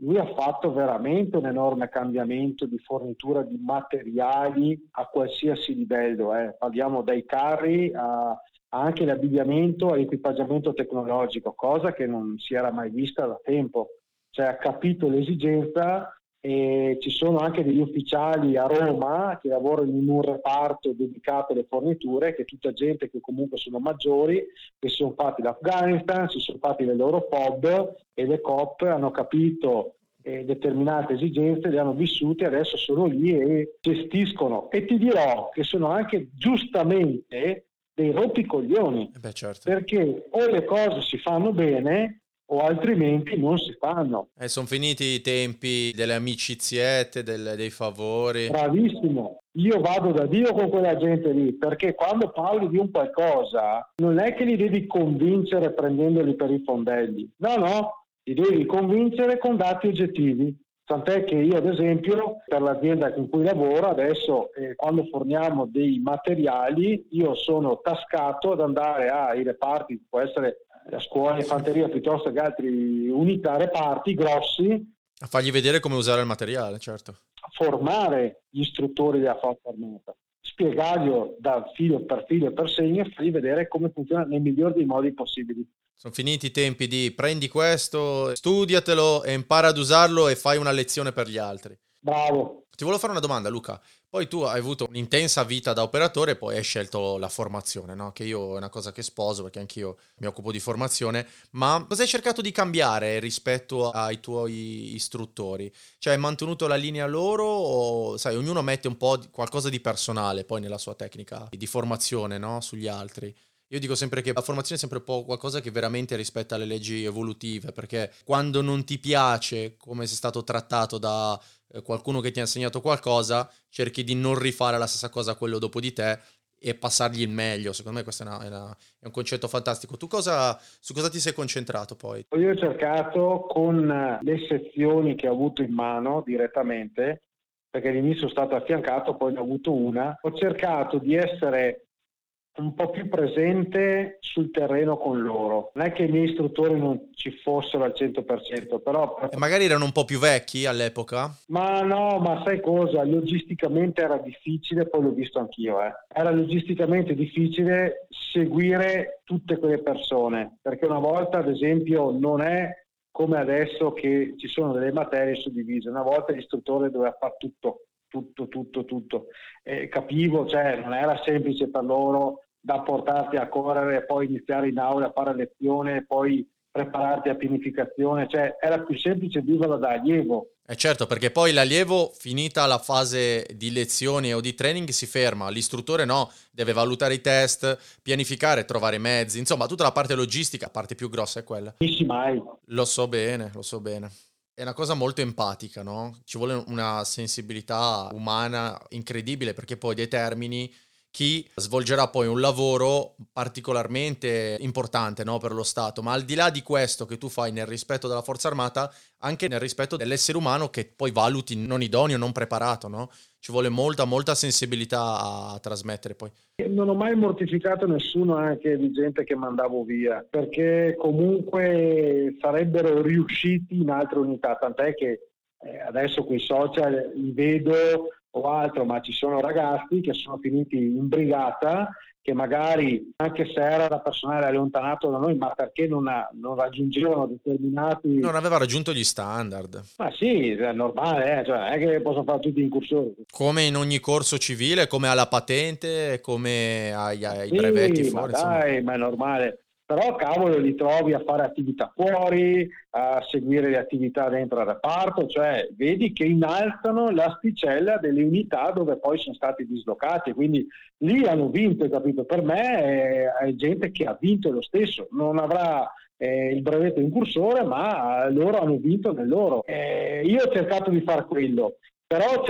lui ha fatto veramente un enorme cambiamento di fornitura di materiali a qualsiasi livello, eh. parliamo dai carri a, anche l'abbigliamento e l'equipaggiamento tecnologico, cosa che non si era mai vista da tempo. Cioè ha capito l'esigenza e ci sono anche degli ufficiali a Roma che lavorano in un reparto dedicato alle forniture, che è tutta gente che comunque sono maggiori, che si sono fatti l'Afghanistan, si sono fatti le loro POB e le COP hanno capito eh, determinate esigenze, le hanno vissute, adesso sono lì e gestiscono. E ti dirò che sono anche giustamente dei rompicoglioni, eh beh, certo. perché o le cose si fanno bene o altrimenti non si fanno. E eh, sono finiti i tempi delle amiciziette, delle, dei favori. Bravissimo. Io vado da Dio con quella gente lì, perché quando parli di un qualcosa non è che li devi convincere prendendoli per i fondelli. No, no, li devi convincere con dati oggettivi. Tant'è che io, ad esempio, per l'azienda con cui lavoro, adesso eh, quando forniamo dei materiali, io sono tascato ad andare ai reparti, può essere la scuola di fanteria piuttosto che altri unità, reparti grossi. A fargli vedere come usare il materiale, certo. Formare gli istruttori della forza armata. spiegarglielo da filo per filo per segno e fargli vedere come funziona nel miglior dei modi possibili. Sono finiti i tempi di prendi questo, studiatelo e impara ad usarlo e fai una lezione per gli altri. Bravo. Ti volevo fare una domanda, Luca. Poi tu hai avuto un'intensa vita da operatore e poi hai scelto la formazione, no? che io è una cosa che sposo perché anch'io mi occupo di formazione, ma cosa hai cercato di cambiare rispetto ai tuoi istruttori? Cioè hai mantenuto la linea loro o sai, ognuno mette un po' di, qualcosa di personale poi nella sua tecnica di formazione no? sugli altri? Io dico sempre che la formazione è sempre un po' qualcosa che veramente rispetta le leggi evolutive, perché quando non ti piace come sei stato trattato da qualcuno che ti ha insegnato qualcosa, cerchi di non rifare la stessa cosa a quello dopo di te e passargli il meglio. Secondo me questo è, una, è, una, è, un concetto fantastico. Tu cosa, su cosa ti sei concentrato poi? Io ho cercato con le sezioni che ho avuto in mano direttamente, perché all'inizio sono stato affiancato, poi ne ho avuto una, ho cercato di essere un po' più presente sul terreno con loro. Non è che i miei istruttori non ci fossero al 100%, però... E magari erano un po' più vecchi all'epoca? Ma no, ma sai cosa? Logisticamente era difficile, poi l'ho visto anch'io, eh. Era logisticamente difficile seguire tutte quelle persone, perché una volta, ad esempio, non è come adesso che ci sono delle materie suddivise. Una volta l'istruttore doveva fare tutto, tutto, tutto, tutto. E capivo, cioè non era semplice per loro da portarti a correre e poi iniziare in aula a fare lezione e poi prepararti a pianificazione, cioè era più semplice viverla da allievo. Eh certo, perché poi l'allievo, finita la fase di lezioni o di training, si ferma, l'istruttore no, deve valutare i test, pianificare, trovare mezzi, insomma tutta la parte logistica, la parte più grossa è quella. Sì, mai. Lo so bene, lo so bene. È una cosa molto empatica, no? Ci vuole una sensibilità umana incredibile perché poi determini chi svolgerà poi un lavoro particolarmente importante no, per lo Stato, ma al di là di questo che tu fai nel rispetto della forza armata, anche nel rispetto dell'essere umano che poi valuti non idoneo, non preparato, no? Ci vuole molta, molta sensibilità a trasmettere poi. Non ho mai mortificato nessuno anche di gente che mandavo via, perché comunque sarebbero riusciti in altre unità, tant'è che eh, adesso qui social li vedo o altro, ma ci sono ragazzi che sono finiti in brigata che magari anche se era da personale allontanato da noi, ma perché non, ha, non, raggiungevano determinati... Non aveva raggiunto gli standard. Ma sì, è normale, eh? cioè, non è che possono fare tutti in cursori. Come in ogni corso civile, come alla patente, come ai, ai sì, brevetti fuori. Ma dai, insomma. ma è normale però cavolo li trovi a fare attività fuori, a seguire le attività dentro il reparto, cioè vedi che innalzano l'asticella delle unità dove poi sono stati dislocati, quindi lì hanno vinto, capito? Per me è, è gente che ha vinto lo stesso, non avrà eh, il brevetto incursore, ma loro hanno vinto nel loro. Eh, io ho cercato di fare quello.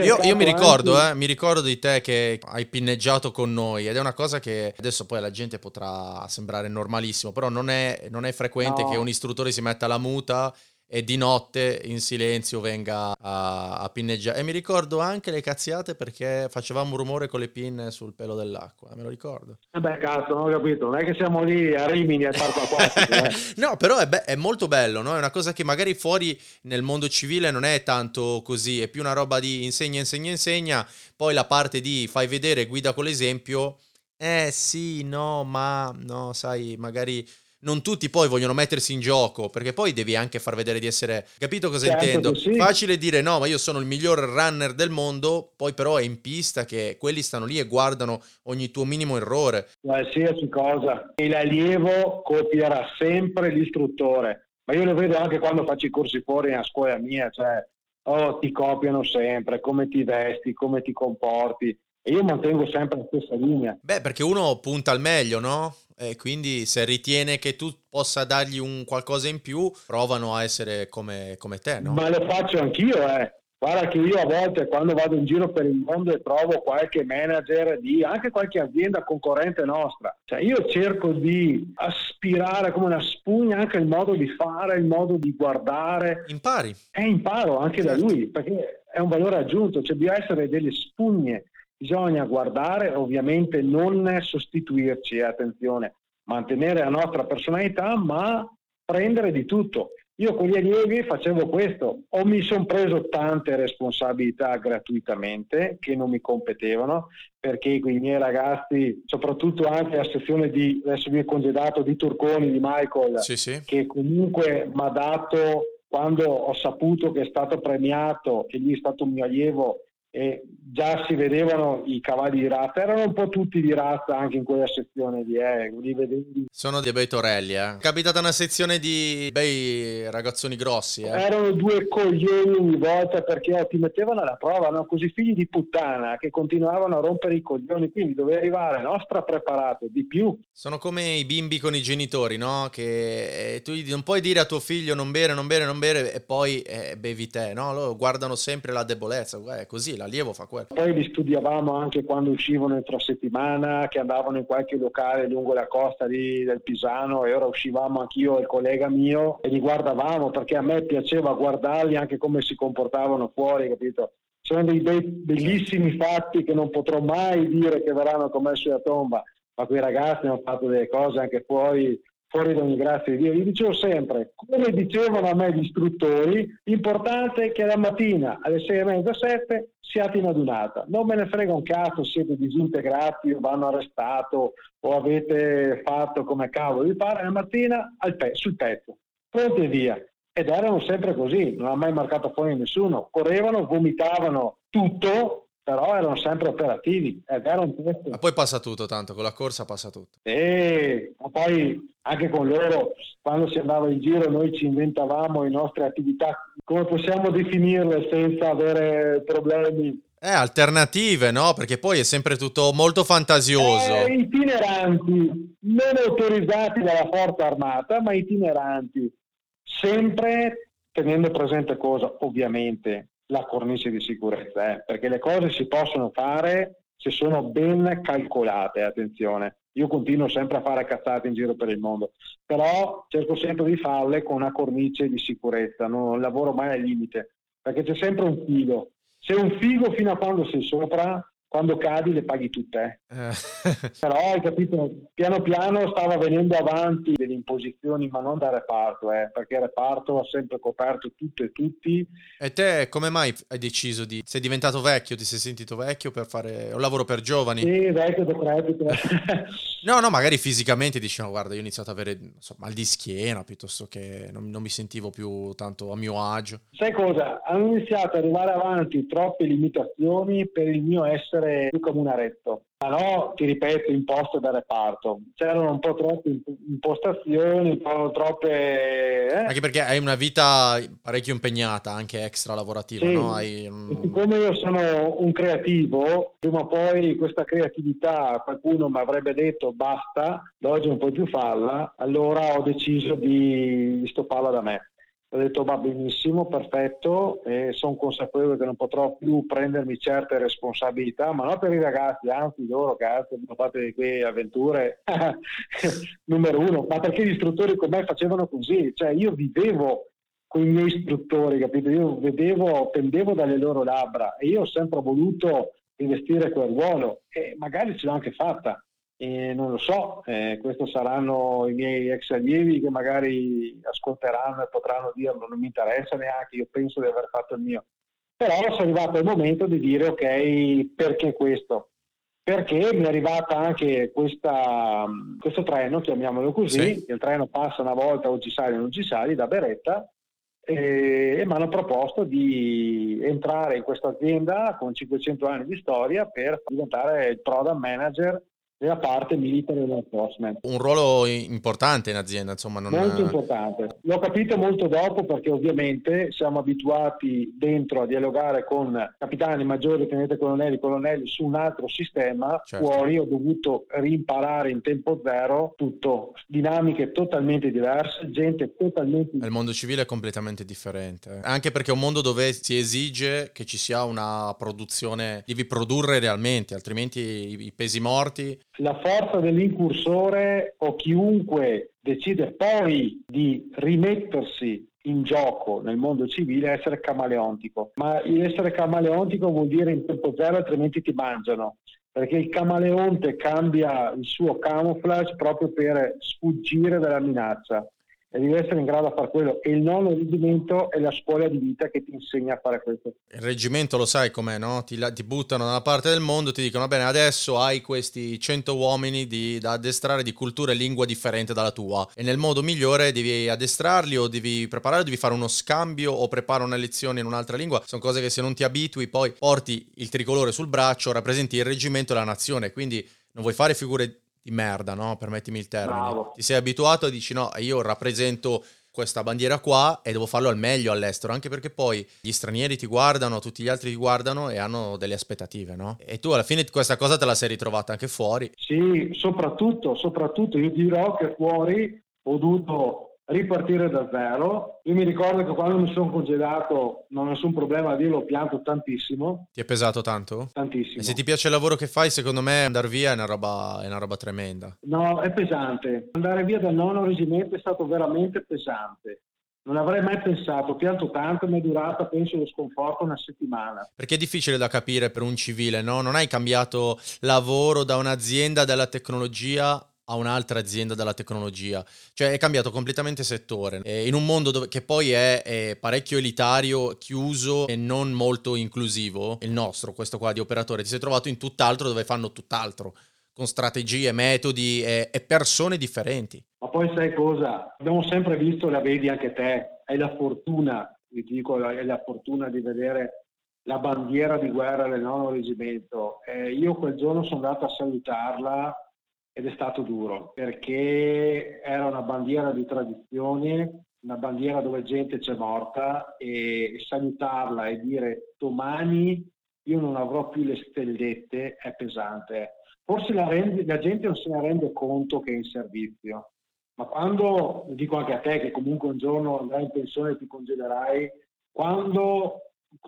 Io, io, mi ricordo, anche... eh, mi ricordo di te che hai pinneggiato con noi ed è una cosa che adesso poi alla gente potrà sembrare normalissimo, però non è, non è frequente no. che un istruttore si metta la muta e di notte in silenzio venga a, a, pinneggiare. E mi ricordo anche le cazziate perché facevamo un rumore con le pinne sul pelo dell'acqua, me lo ricordo. Eh beh, cazzo, non ho capito, non è che siamo lì a Rimini a far qualcosa. eh. no, però è, be- è, molto bello, no? È una cosa che magari fuori nel mondo civile non è tanto così, è più una roba di insegna, insegna, insegna, poi la parte di fai vedere, guida con l'esempio. Eh sì, no, ma no, sai, magari non tutti poi vogliono mettersi in gioco, perché poi devi anche far vedere di essere... Capito cosa certo intendo? Sì. Facile dire no, ma io sono il miglior runner del mondo, poi però è in pista che quelli stanno lì e guardano ogni tuo minimo errore. Qualsiasi cosa. E l'allievo copierà sempre l'istruttore, ma io lo vedo anche quando faccio i corsi fuori a scuola mia, cioè oh, ti copiano sempre, come ti vesti, come ti comporti. E io mantengo sempre la stessa linea. Beh, perché uno punta al meglio, no? E quindi se ritiene che tu possa dargli un qualcosa in più, provano a essere come, come te, no? Ma lo faccio anch'io, eh. Guarda che io a volte quando vado in giro per il mondo e trovo qualche manager di anche qualche azienda concorrente nostra, cioè io cerco di aspirare come una spugna anche il modo di fare, il modo di guardare. Impari. E imparo anche certo. da lui, perché è un valore aggiunto, cioè bisogna essere delle spugne bisogna guardare, ovviamente non sostituirci, attenzione, mantenere la nostra personalità, ma prendere di tutto. Io con gli allievi facevo questo, o mi sono preso tante responsabilità gratuitamente che non mi competevano, perché i miei ragazzi, soprattutto anche la sezione di, adesso mi è congedato, di Turconi, di Michael, sì, sì. che comunque mi ha dato, quando ho saputo che è stato premiato e lui è stato un mio allievo, e già si vedevano i cavalli di razza, erano un po' tutti di razza anche in quella sezione di eh, li vedevi. Sono dei bei torelli, eh. È capitata una sezione di bei ragazzoni grossi, eh. Erano due coglioni ogni volta perché ti mettevano alla prova, no? così figli di puttana che continuavano a rompere i coglioni, quindi doveva arrivare nostra preparato di più. Sono come i bimbi con i genitori, no? Che eh, tu non puoi dire a tuo figlio non bere, non bere, non bere e poi eh, bevi te, no? Loro guardano sempre la debolezza, è così, l'allievo fa quello. Poi li studiavamo anche quando uscivano entro settimana, che andavano in qualche locale lungo la costa di, del Pisano e ora uscivamo anch'io e il collega mio e li guardavamo perché a me piaceva guardarli anche come si comportavano fuori, capito? Sono dei be- bellissimi fatti che non potrò mai dire che verranno commessi a tomba, ma quei ragazzi hanno fatto delle cose anche fuori fuori da ogni grazia di Dio. Io dicevo sempre, come dicevano a me gli istruttori, l'importante è che la mattina alle sei e mezza, sette siate in adunata. Non me ne frega un cazzo, siete disintegrati o vanno arrestato o avete fatto come cavolo vi pare, la mattina pe- sul pezzo, pronti e via. Ed erano sempre così, non ha mai marcato fuori nessuno. Correvano, vomitavano tutto, però erano sempre operativi ed era un Ma poi passa tutto tanto, con la corsa passa tutto. E poi anche con loro, quando si andava in giro, noi ci inventavamo le nostre attività, come possiamo definirle senza avere problemi? Eh, alternative, no? Perché poi è sempre tutto molto fantasioso. Eh, itineranti, non autorizzati dalla forza armata, ma itineranti, sempre tenendo presente cosa, ovviamente, la cornice di sicurezza, eh, perché le cose si possono fare se sono ben calcolate, attenzione. Io continuo sempre a fare cazzate in giro per il mondo, però cerco sempre di farle con una cornice di sicurezza, non lavoro mai al limite, perché c'è sempre un figo. Se un figo fino a quando sei sopra, quando cadi le paghi tutte. Eh. Però hai capito, piano piano stava venendo avanti delle imposizioni, ma non da reparto, eh, perché il reparto ha sempre coperto tutto e tutti. E te come mai hai deciso di... sei diventato vecchio, ti sei sentito vecchio per fare un lavoro per giovani? Sì, vecchio, decrepito. no, no, magari fisicamente dici, no, guarda, io ho iniziato ad avere so, mal di schiena, piuttosto che non, non mi sentivo più tanto a mio agio. Sai cosa? Hanno iniziato ad arrivare avanti troppe limitazioni per il mio essere essere più come un aretto, ma no, ti ripeto, imposto dal reparto. C'erano un po' troppe impostazioni, un po' troppe... Eh? Anche perché hai una vita parecchio impegnata, anche extra lavorativa, sì. no? Hai... Siccome io sono un creativo, prima o poi questa creatività qualcuno mi avrebbe detto basta, oggi non puoi più farla, allora ho deciso di stopparla da me ho detto va benissimo, perfetto, e sono consapevole che non potrò più prendermi certe responsabilità, ma non per i ragazzi, anzi loro cazzo, hanno fatto di quelle avventure. Numero uno, ma perché gli istruttori con me facevano così, cioè io vivevo con i miei istruttori, capito? Io vedevo, pendevo dalle loro labbra e io ho sempre voluto rivestire quel ruolo e magari ce l'ho anche fatta e non lo so, eh, questi saranno i miei ex allievi che magari ascolteranno e potranno dirlo, non mi interessa neanche, io penso di aver fatto il mio. Però è arrivato il momento di dire ok, perché questo? Perché mi è arrivata anche questa, questo treno, chiamiamolo così, sì. il treno passa una volta o ci sali o non ci sali da Beretta e, e mi hanno proposto di entrare in questa azienda con 500 anni di storia per diventare il product manager nella parte military enforcement. Un ruolo importante in azienda, insomma. Non... Molto importante. L'ho capito molto dopo perché ovviamente siamo abituati dentro a dialogare con capitani, maggiori, tenente colonnelli, colonnelli su un altro sistema. Certo. Fuori ho dovuto rimparare in tempo zero tutto, dinamiche totalmente diverse, gente totalmente... Il mondo civile è completamente differente, anche perché è un mondo dove si esige che ci sia una produzione, devi produrre realmente, altrimenti i pesi morti la forza dell'incursore o chiunque decide poi di rimettersi in gioco nel mondo civile è essere camaleontico. Ma essere camaleontico vuol dire in tempo zero altrimenti ti mangiano. Perché il camaleonte cambia il suo camouflage proprio per sfuggire dalla minaccia. E devi essere in grado a fare quello. E il nono reggimento è la scuola di vita che ti insegna a fare questo. Il reggimento lo sai com'è, no? Ti, ti buttano da una parte del mondo, ti dicono, bene, adesso hai questi 100 uomini di, da addestrare di cultura e lingua differente dalla tua. E nel modo migliore devi addestrarli o devi preparare, devi fare uno scambio o preparare una lezione in un'altra lingua. Sono cose che se non ti abitui poi porti il tricolore sul braccio, rappresenti il reggimento e la nazione. Quindi non vuoi fare figure di merda, no? Permettimi il termine. Bravo. Ti sei abituato e dici no, io rappresento questa bandiera qua e devo farlo al meglio all'estero, anche perché poi gli stranieri ti guardano, tutti gli altri ti guardano e hanno delle aspettative, no? E tu alla fine questa cosa te la sei ritrovata anche fuori. Sì, soprattutto, soprattutto io dirò che fuori ho dovuto ripartire da zero. Io mi ricordo che quando mi sono congelato, non ho nessun problema a dirlo, ho pianto tantissimo. Ti è pesato tanto? Tantissimo. E se ti piace il lavoro che fai, secondo me andare via è una roba, è una roba tremenda. No, è pesante. Andare via dal nono reggimento è stato veramente pesante. Non avrei mai pensato, ho pianto tanto, mi è durata, penso, lo sconforto una settimana. Perché è difficile da capire per un civile, no? Non hai cambiato lavoro da un'azienda della tecnologia a un'altra azienda della tecnologia. Cioè è cambiato completamente settore. E in un mondo dove, che poi è, è, parecchio elitario, chiuso e non molto inclusivo, il nostro, questo qua di operatore, ti sei trovato in tutt'altro dove fanno tutt'altro, con strategie, metodi e, e persone differenti. Ma poi sai cosa? Abbiamo sempre visto, la vedi anche te, hai la fortuna, vi dico, hai la fortuna di vedere la bandiera di guerra del nono reggimento. Eh, io quel giorno sono andato a salutarla ed è stato duro perché era una bandiera di tradizione, una bandiera dove gente c'è morta e salutarla e dire domani io non avrò più le stellette è pesante. Forse la, rende, la gente non se ne rende conto che è in servizio, ma quando, dico anche a te che comunque un giorno andrai in pensione e ti congelerai, quando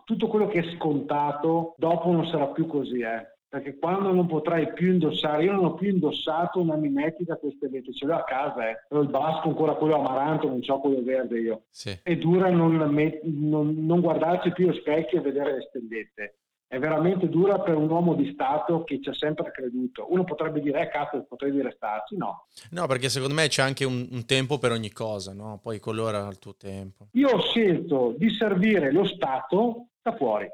tutto quello che è scontato dopo non sarà più così, eh perché quando non potrai più indossare, io non ho più indossato una mimetica queste vette, ce l'ho a casa, eh. ho il basco ancora quello amaranto, non ho quello verde io. Sì. È dura non, non, non, guardarci più allo specchio e vedere le stellette. È veramente dura per un uomo di Stato che ci ha sempre creduto. Uno potrebbe dire, eh cazzo, potrei restarci, no. No, perché secondo me c'è anche un, un tempo per ogni cosa, no? Poi colora il tuo tempo. Io ho scelto di servire lo Stato da fuori.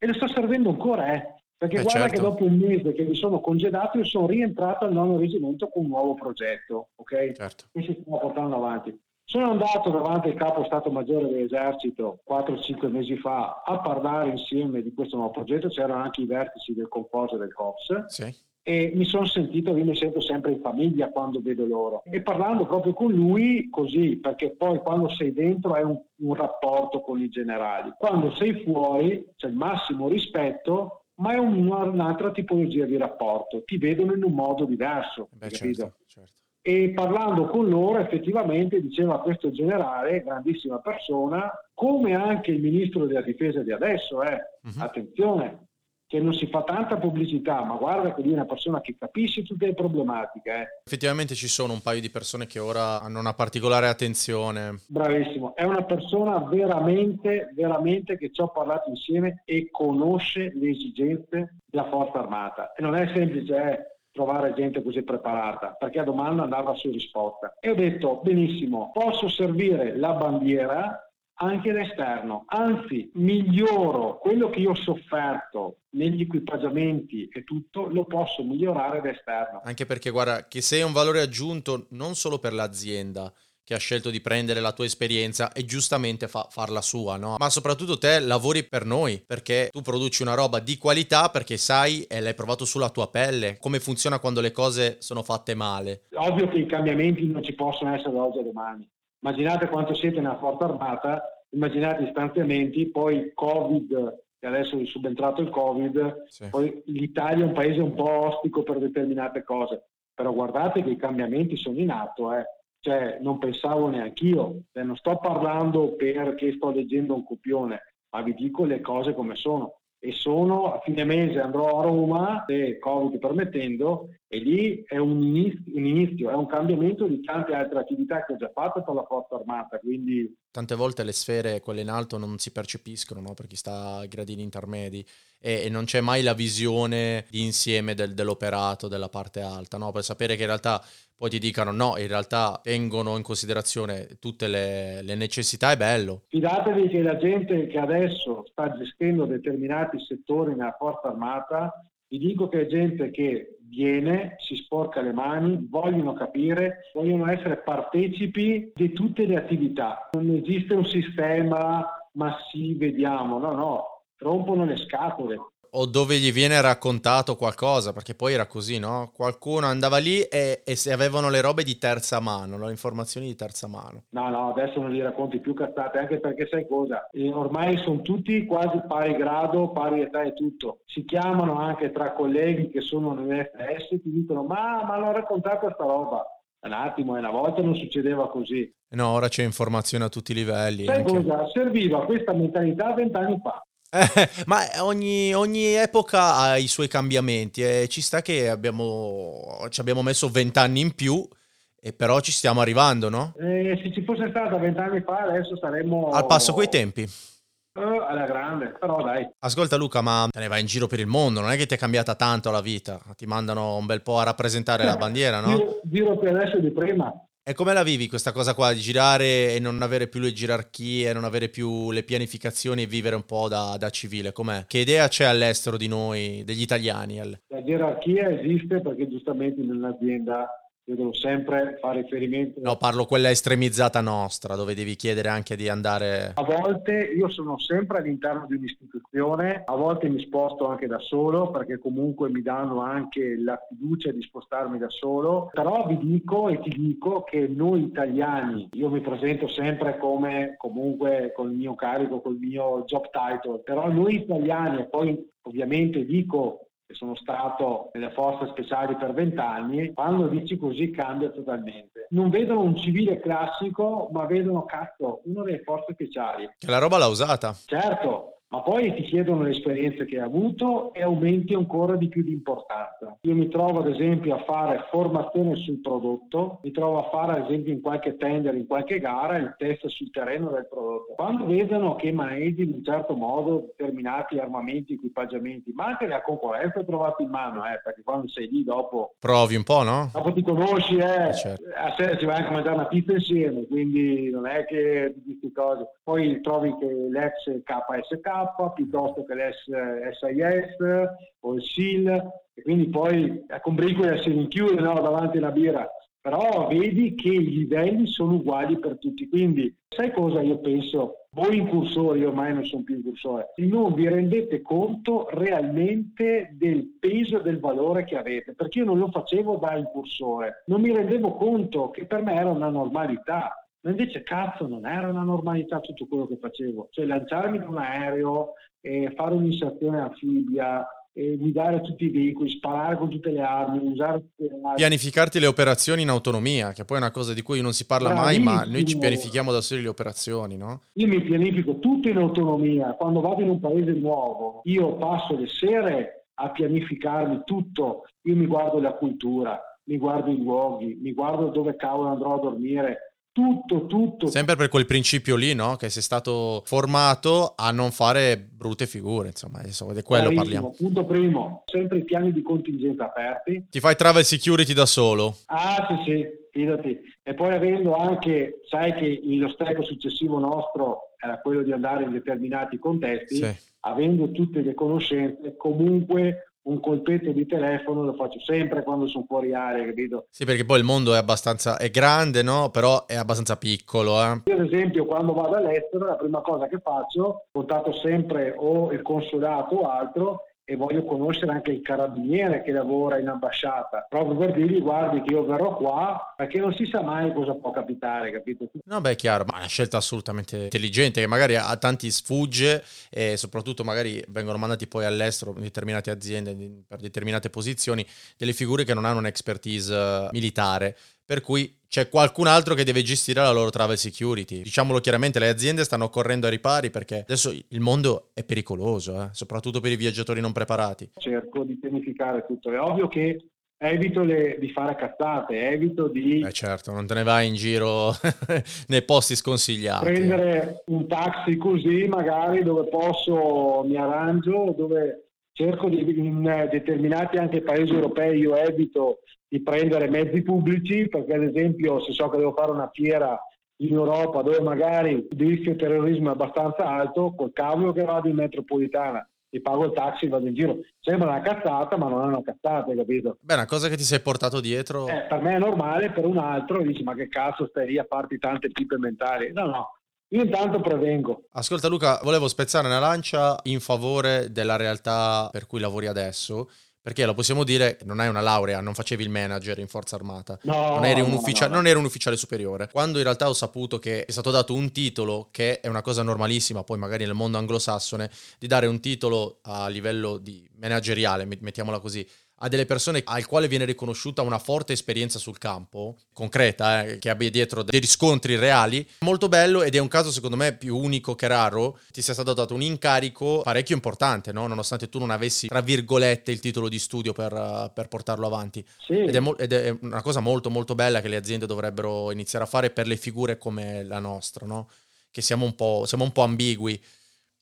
E lo sto servendo ancora, eh perché eh guarda certo. che dopo un mese che mi sono congedato io sono rientrato al nono reggimento con un nuovo progetto, ok? Certo. Che si stiamo portando avanti. Sono andato davanti al capo Stato Maggiore dell'Esercito 4-5 mesi fa a parlare insieme di questo nuovo progetto, c'erano anche i vertici del Conforso e del COPS. Sì. E mi sono sentito, io mi sento sempre in famiglia quando vedo loro. E parlando proprio con lui, così, perché poi quando sei dentro è un, un rapporto con i generali. Quando sei fuori c'è il massimo rispetto ma è un'altra tipologia di rapporto, ti vedono in un modo diverso. Beh, certo, certo. E parlando con loro effettivamente diceva questo generale, grandissima persona, come anche il ministro della difesa di adesso, eh, uh-huh. attenzione, che non si fa tanta pubblicità, ma guarda che lui è una persona che capisce tutte le problematiche. Eh. Effettivamente ci sono un paio di persone che ora hanno una particolare attenzione. Bravissimo, è una persona veramente, veramente che ci ho parlato insieme e conosce le esigenze della forza armata. E non è semplice, eh trovare gente così preparata, perché a domanda andava su risposta. E ho detto, benissimo, posso servire la bandiera anche l'esterno, anzi miglioro quello che io ho sofferto negli equipaggiamenti e tutto, lo posso migliorare d'esterno. Anche perché guarda che sei un valore aggiunto non solo per l'azienda che ha scelto di prendere la tua esperienza e giustamente fa- farla sua, no? Ma soprattutto te lavori per noi, perché tu produci una roba di qualità perché sai e l'hai provato sulla tua pelle, come funziona quando le cose sono fatte male. Ovvio che i cambiamenti non ci possono essere da oggi a domani Immaginate quanto siete nella forza armata, immaginate gli stanziamenti, poi il Covid, che adesso è subentrato il Covid, sì. poi l'Italia è un paese un po' ostico per determinate cose, però guardate che i cambiamenti sono in atto, eh. cioè non pensavo neanch'io, cioè, non sto parlando perché sto leggendo un copione, ma vi dico le cose come sono e sono a fine mese andrò a Roma, se Covid permettendo, e lì è un inizio, un inizio, è un cambiamento di tante altre attività che ho già fatto per la Forza Armata, quindi tante volte le sfere, quelle in alto, non si percepiscono no? per chi sta ai gradini intermedi e, e, non c'è mai la visione di insieme del, dell'operato della parte alta, no? per sapere che in realtà poi ti dicano no, in realtà tengono in considerazione tutte le, le necessità, è bello. Fidatevi che la gente che adesso sta gestendo determinati settori nella forza armata vi dico che è gente che viene, si sporca le mani, vogliono capire, vogliono essere partecipi di tutte le attività. Non esiste un sistema, ma sì, vediamo, no, no, rompono le scatole o dove gli viene raccontato qualcosa, perché poi era così, no? Qualcuno andava lì e, e se avevano le robe di terza mano, le informazioni di terza mano. No, no, adesso non gli racconti più cazzate, anche perché sai cosa? E ormai sono tutti quasi pari grado, pari età e tutto. Si chiamano anche tra colleghi che sono nell'FS e ti dicono ma, ma l'ho raccontata sta roba. Un attimo, e una volta non succedeva così. No, ora c'è informazione a tutti i livelli. Sai anche... cosa? Serviva questa mentalità vent'anni fa. Eh, ma ogni, ogni, epoca ha i suoi cambiamenti e ci sta che abbiamo, ci abbiamo messo vent'anni in più, e però ci stiamo arrivando, no? Eh, se ci fosse stata vent'anni fa adesso saremmo... Al passo coi tempi. Uh, alla grande, però dai. Ascolta Luca, ma te ne vai in giro per il mondo, non è che ti è cambiata tanto la vita, ti mandano un bel po' a rappresentare la bandiera, no? Giro, giro più adesso di prima. E come la vivi questa cosa qua di girare e non avere più le gerarchie, non avere più le pianificazioni e vivere un po' da, da civile? Com'è? Che idea c'è all'estero di noi, degli italiani? La gerarchia esiste perché giustamente nell'azienda io devo sempre fare riferimento. No, parlo quella estremizzata nostra, dove devi chiedere anche di andare. A volte io sono sempre all'interno di un'istituzione, a volte mi sposto anche da solo, perché comunque mi danno anche la fiducia di spostarmi da solo. Però vi dico e ti dico che noi italiani, io mi presento sempre come comunque con il mio carico, col mio job title, però noi italiani, e poi ovviamente dico sono stato nelle forze speciali per vent'anni, quando dici così cambia totalmente. Non vedono un civile classico, ma vedono cazzo, uno delle forze speciali. La roba l'ha usata. Certo, ma poi ti chiedono le esperienze che hai avuto e aumenti ancora di più di importanza. Io mi trovo ad esempio a fare formazione sul prodotto, mi trovo a fare ad esempio in qualche tender, in qualche gara, il test sul terreno del prodotto. Quando vedono che maneggi in un certo modo determinati armamenti, equipaggiamenti, ma anche la concorrenza trovata in mano, eh, perché quando sei lì dopo... Provi un po', no? Dopo ti conosci, eh, certo. a sera ci vai anche a mangiare una pizza insieme, quindi non è che di queste cose. Poi trovi che l'ex KSK piuttosto che l'SIS o il SIL e quindi poi con Bricola si rinchiude no, davanti alla birra. Però vedi che i livelli sono uguali per tutti. Quindi sai cosa io penso? Voi incursori ormai non sono più incursori non vi rendete conto realmente del peso e del valore che avete perché io non lo facevo da incursore non mi rendevo conto che per me era una normalità ma invece cazzo non era una normalità tutto quello che facevo, cioè lanciarmi da un aereo, eh, fare un'inserzione anfibia, eh, guidare tutti i veicoli, sparare con tutte le armi, usare tutte le armi. Pianificarti le operazioni in autonomia, che poi è una cosa di cui non si parla Bravissimo. mai, ma noi ci pianifichiamo da soli le operazioni, no? Io mi pianifico tutto in autonomia, quando vado in un paese nuovo, io passo le sere a pianificarmi tutto, io mi guardo la cultura, mi guardo i luoghi, mi guardo dove cavolo andrò a dormire, tutto, tutto. Sempre per quel principio lì, no? Che sei stato formato a non fare brutte figure, insomma, insomma di quello Bravissimo. parliamo. Punto primo, sempre i piani di contingenza aperti. Ti fai travel security da solo? Ah, sì, sì, fidati. E poi avendo anche, sai che lo step successivo nostro era quello di andare in determinati contesti, sì. avendo tutte le conoscenze, comunque un colpetto di telefono lo faccio sempre quando sono fuori area, capito? Sì, perché poi il mondo è abbastanza, è grande, no? Però è abbastanza piccolo, eh? Io ad esempio quando vado all'estero la prima cosa che faccio, contatto sempre o il consolato o altro e voglio conoscere anche il carabiniere che lavora in ambasciata, proprio per dirgli guardi che io verrò qua perché non si sa mai cosa può capitare, capito? No, beh, è chiaro, ma è una scelta assolutamente intelligente che magari a tanti sfugge e soprattutto magari vengono mandati poi all'estero in determinate aziende per determinate posizioni delle figure che non hanno un'expertise eh, militare per cui c'è qualcun altro che deve gestire la loro travel security. Diciamolo chiaramente, le aziende stanno correndo ai ripari perché adesso il mondo è pericoloso, eh? soprattutto per i viaggiatori non preparati. Cerco di pianificare tutto. È ovvio che evito le, di fare cazzate, evito di... Eh certo, non te ne vai in giro nei posti sconsigliati. Prendere un taxi così magari dove posso, mi arrangio, dove cerco di, in determinati anche paesi europei io evito di prendere mezzi pubblici perché ad esempio se so che devo fare una fiera in Europa dove magari il rischio terrorismo è abbastanza alto, col cavolo che vado in metropolitana ti pago il taxi, vado in giro. Sembra una cazzata, ma non è una cazzata, hai capito? Beh, una cosa che ti sei portato dietro. Eh, per me è normale, per un altro dici, ma che cazzo stai lì a farti tante pipe mentali? No, no. Io intanto prevengo. Ascolta Luca, volevo spezzare una lancia in favore della realtà per cui lavori adesso perché lo possiamo dire, non hai una laurea, non facevi il manager in forza armata, no, non, eri un no, ufficia- no, non eri un ufficiale superiore. Quando in realtà ho saputo che è stato dato un titolo, che è una cosa normalissima, poi magari nel mondo anglosassone, di dare un titolo a livello di manageriale, mettiamola così, a delle persone al quale viene riconosciuta una forte esperienza sul campo, concreta, eh, che abbia dietro dei riscontri reali, molto bello ed è un caso secondo me più unico che raro, ti sia stato dato un incarico parecchio importante, no? nonostante tu non avessi, tra virgolette, il titolo di studio per, per portarlo avanti. Sì. Ed, è mo- ed, è una cosa molto molto bella che le aziende dovrebbero iniziare a fare per le figure come la nostra, no? che siamo un po', siamo un po' ambigui.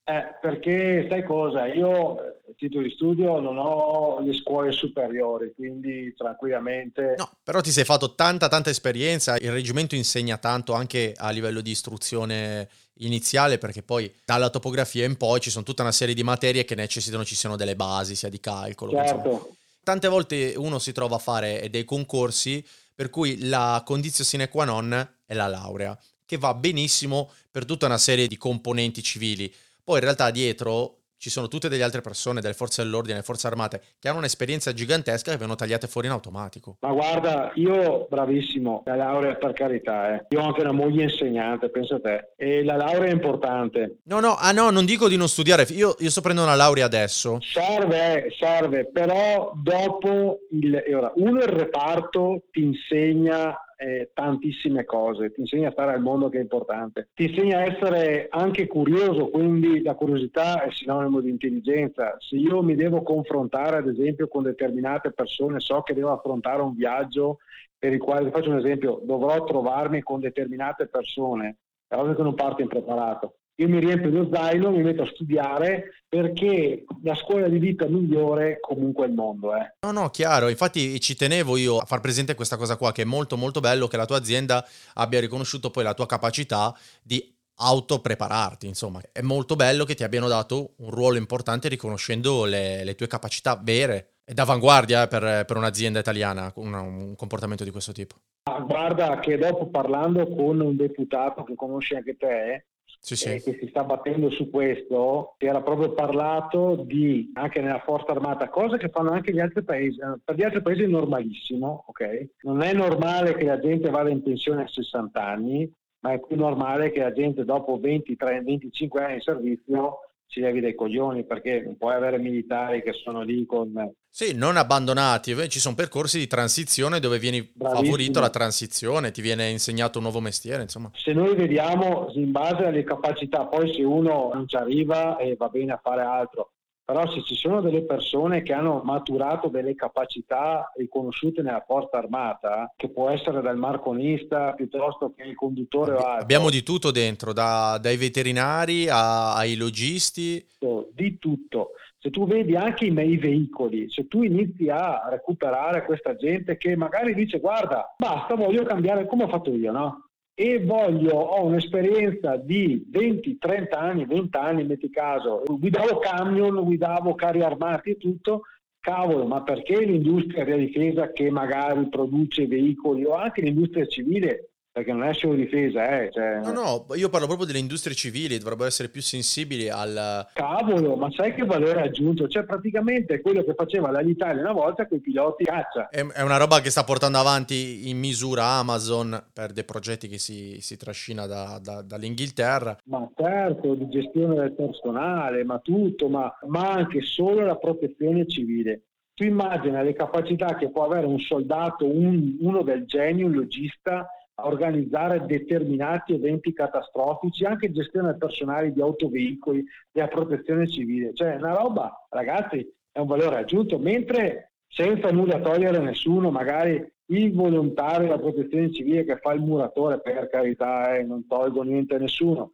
Eh, perché sai cosa? Io titolo di studio non ho le scuole superiori, quindi tranquillamente... No, però ti sei fatto tanta tanta esperienza, il reggimento insegna tanto anche a livello di istruzione iniziale perché poi dalla topografia in poi ci sono tutta una serie di materie che necessitano ci siano delle basi sia di calcolo. Certo. Tante volte uno si trova a fare dei concorsi per cui la condizione sine qua non è la laurea, che va benissimo per tutta una serie di componenti civili poi in realtà dietro ci sono tutte delle altre persone, delle forze dell'ordine, delle forze armate, che hanno un'esperienza gigantesca che vengono tagliate fuori in automatico. Ma guarda, io bravissimo, la laurea per carità, eh. io ho anche una moglie insegnante, pensa a te, e la laurea è importante. No, no, ah no, non dico di non studiare, io, io sto prendendo una laurea adesso. Serve, serve, però dopo, il, uno il reparto ti insegna eh, tantissime cose, ti insegna a stare al mondo che è importante, ti insegna a essere anche curioso, quindi la curiosità è sinonimo di intelligenza. Se io mi devo confrontare ad esempio con determinate persone, so che devo affrontare un viaggio per il quale, faccio un esempio, dovrò trovarmi con determinate persone, è ovvio che non parto impreparato io mi riempio lo zaino, mi metto a studiare perché la scuola di vita migliore comunque è il mondo. Eh. No, no, chiaro, infatti ci tenevo io a far presente questa cosa qua, che è molto molto bello che la tua azienda abbia riconosciuto poi la tua capacità di autoprepararti, insomma. È molto bello che ti abbiano dato un ruolo importante riconoscendo le, le tue capacità vere e d'avanguardia eh, per, per un'azienda italiana, un, un comportamento di questo tipo. Ah, guarda che dopo parlando con un deputato che conosci anche te, sì, sì. Eh, che si sta battendo su questo, si era proprio parlato di, anche nella forza armata, cose che fanno anche gli altri paesi. Eh, per gli altri paesi è normalissimo, ok? Non è normale che la gente vada in pensione a 60 anni, ma è più normale che la gente dopo 20, 30, 25 anni di servizio ci levi dei coglioni perché non puoi avere militari che sono lì con... Sì, non abbandonati, ci sono percorsi di transizione dove vieni Bravissimo. favorito la transizione, ti viene insegnato un nuovo mestiere, insomma. Se noi vediamo in base alle capacità, poi se uno non ci arriva e va bene a fare altro, però se ci sono delle persone che hanno maturato delle capacità riconosciute nella forza armata, che può essere dal marconista piuttosto che il conduttore o altro. Abbiamo di tutto dentro, da, dai veterinari a, ai logisti. Di tutto. Se tu vedi anche i miei veicoli, se tu inizi a recuperare questa gente che magari dice guarda, basta, voglio cambiare come ho fatto io, no? e voglio, ho un'esperienza di 20, 30 anni, 20 anni, metti caso, guidavo camion, guidavo carri armati e tutto, cavolo, ma perché l'industria della difesa che magari produce veicoli o anche l'industria civile perché non è solo difesa, eh. Cioè... No, no, io parlo proprio delle industrie civili, dovrebbero essere più sensibili al... Cavolo, ma sai che valore aggiunto? Cioè praticamente quello che faceva l'Italia una volta con i piloti caccia. È, è, una roba che sta portando avanti in misura Amazon per dei progetti che si, si trascina da, da, dall'Inghilterra. Ma certo, di gestione del personale, ma tutto, ma, ma anche solo la protezione civile. Tu immagina le capacità che può avere un soldato, un, uno del genio, un logista, a organizzare determinati eventi catastrofici, anche gestione personale di autoveicoli, della protezione civile. Cioè, una roba, ragazzi, è un valore aggiunto, mentre senza nulla togliere a nessuno, magari il volontario della protezione civile che fa il muratore, per carità, eh, non tolgo niente a nessuno.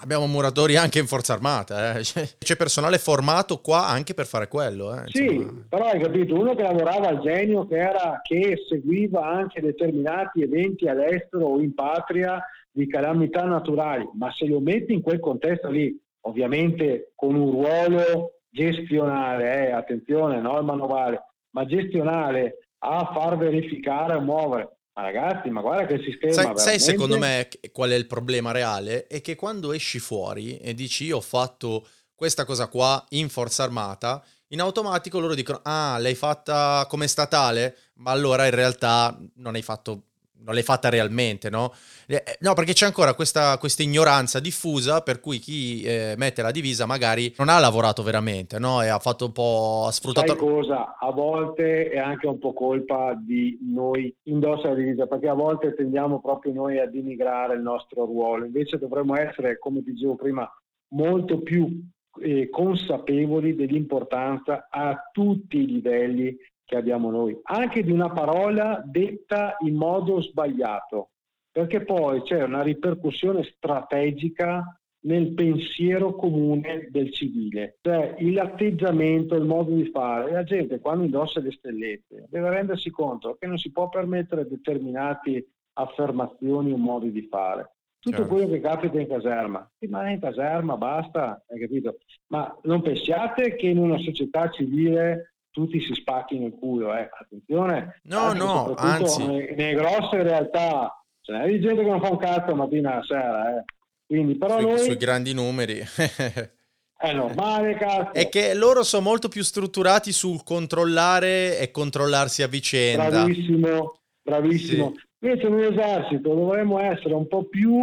Abbiamo muratori anche in forza armata, eh. c'è personale formato qua anche per fare quello. Eh, sì, però hai capito, uno che lavorava al genio, che, era, che seguiva anche determinati eventi all'estero o in patria di calamità naturali, ma se lo metti in quel contesto lì, ovviamente con un ruolo gestionale, eh, attenzione, il manovale, ma gestionale a far verificare e muovere. Ma ragazzi, ma guarda che sistema. Sai, veramente... sai, secondo me qual è il problema reale? È che quando esci fuori e dici io ho fatto questa cosa qua in forza armata, in automatico loro dicono ah l'hai fatta come statale, ma allora in realtà non hai fatto non l'hai fatta realmente, no? Eh, eh, no, perché c'è ancora questa, questa ignoranza diffusa per cui chi eh, mette la divisa magari non ha lavorato veramente, no? E ha fatto un po'... ha sfruttato... Sai cosa? A volte è anche un po' colpa di noi indossa la divisa, perché a volte tendiamo proprio noi a denigrare il nostro ruolo, invece dovremmo essere, come dicevo prima, molto più eh, consapevoli dell'importanza a tutti i livelli che abbiamo noi, anche di una parola detta in modo sbagliato, perché poi c'è una ripercussione strategica nel pensiero comune del civile, cioè l'atteggiamento, il modo di fare. La gente quando indossa le stellette deve rendersi conto che non si può permettere determinate affermazioni o modi di fare. Tutto certo. quello che capita in caserma, rimane in caserma, basta, hai capito? Ma non pensiate che in una società civile tutti si spacchino il culo, eh. attenzione. No, no, anzi. Nelle, nelle grosse realtà n'è di gente che non fa un cazzo mattina alla sera, eh. Quindi, però sui, noi... sui grandi numeri. è normale, cazzo. È che loro sono molto più strutturati sul controllare e controllarsi a vicenda. Bravissimo, bravissimo. Sì. Invece nell'esercito dovremmo essere un po' più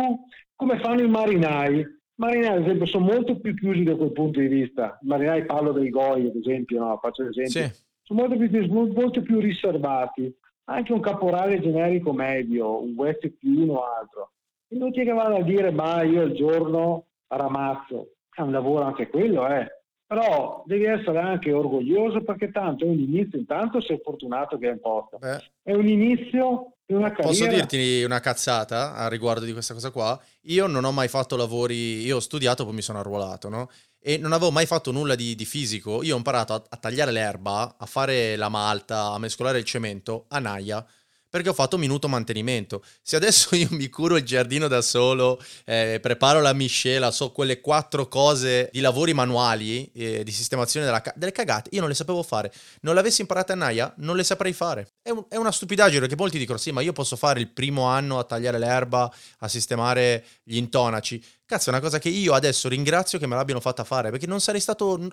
come fanno i marinai marinai, ad esempio, sono molto più chiusi da quel punto di vista. Marinai parlo dei Goi, ad esempio, no? faccio l'esempio. Sì. Sono molto più, molto più riservati. Anche un caporale generico medio, un West più uno altro. Inutile che vada a dire, ma io il giorno ramazzo. È un lavoro anche quello, eh. Però devi essere anche orgoglioso perché tanto è un inizio, intanto sei fortunato che è in posto. È un inizio Posso dirti una cazzata a riguardo di questa cosa qua? Io non ho mai fatto lavori, io ho studiato, poi mi sono arruolato, no? E non avevo mai fatto nulla di, di fisico. Io ho imparato a, a, tagliare l'erba, a fare la malta, a mescolare il cemento a naia perché ho fatto minuto mantenimento. Se adesso io mi curo il giardino da solo, eh, preparo la miscela, so quelle quattro cose di lavori manuali, eh, di sistemazione della, delle cagate, io non le sapevo fare. Non le avessi imparate a Naia, non le saprei fare. È, un, è, una stupidaggine perché molti dicono sì, ma io posso fare il primo anno a tagliare l'erba, a sistemare gli intonaci. Cazzo, è una cosa che io adesso ringrazio che me l'abbiano fatta fare perché non sarei stato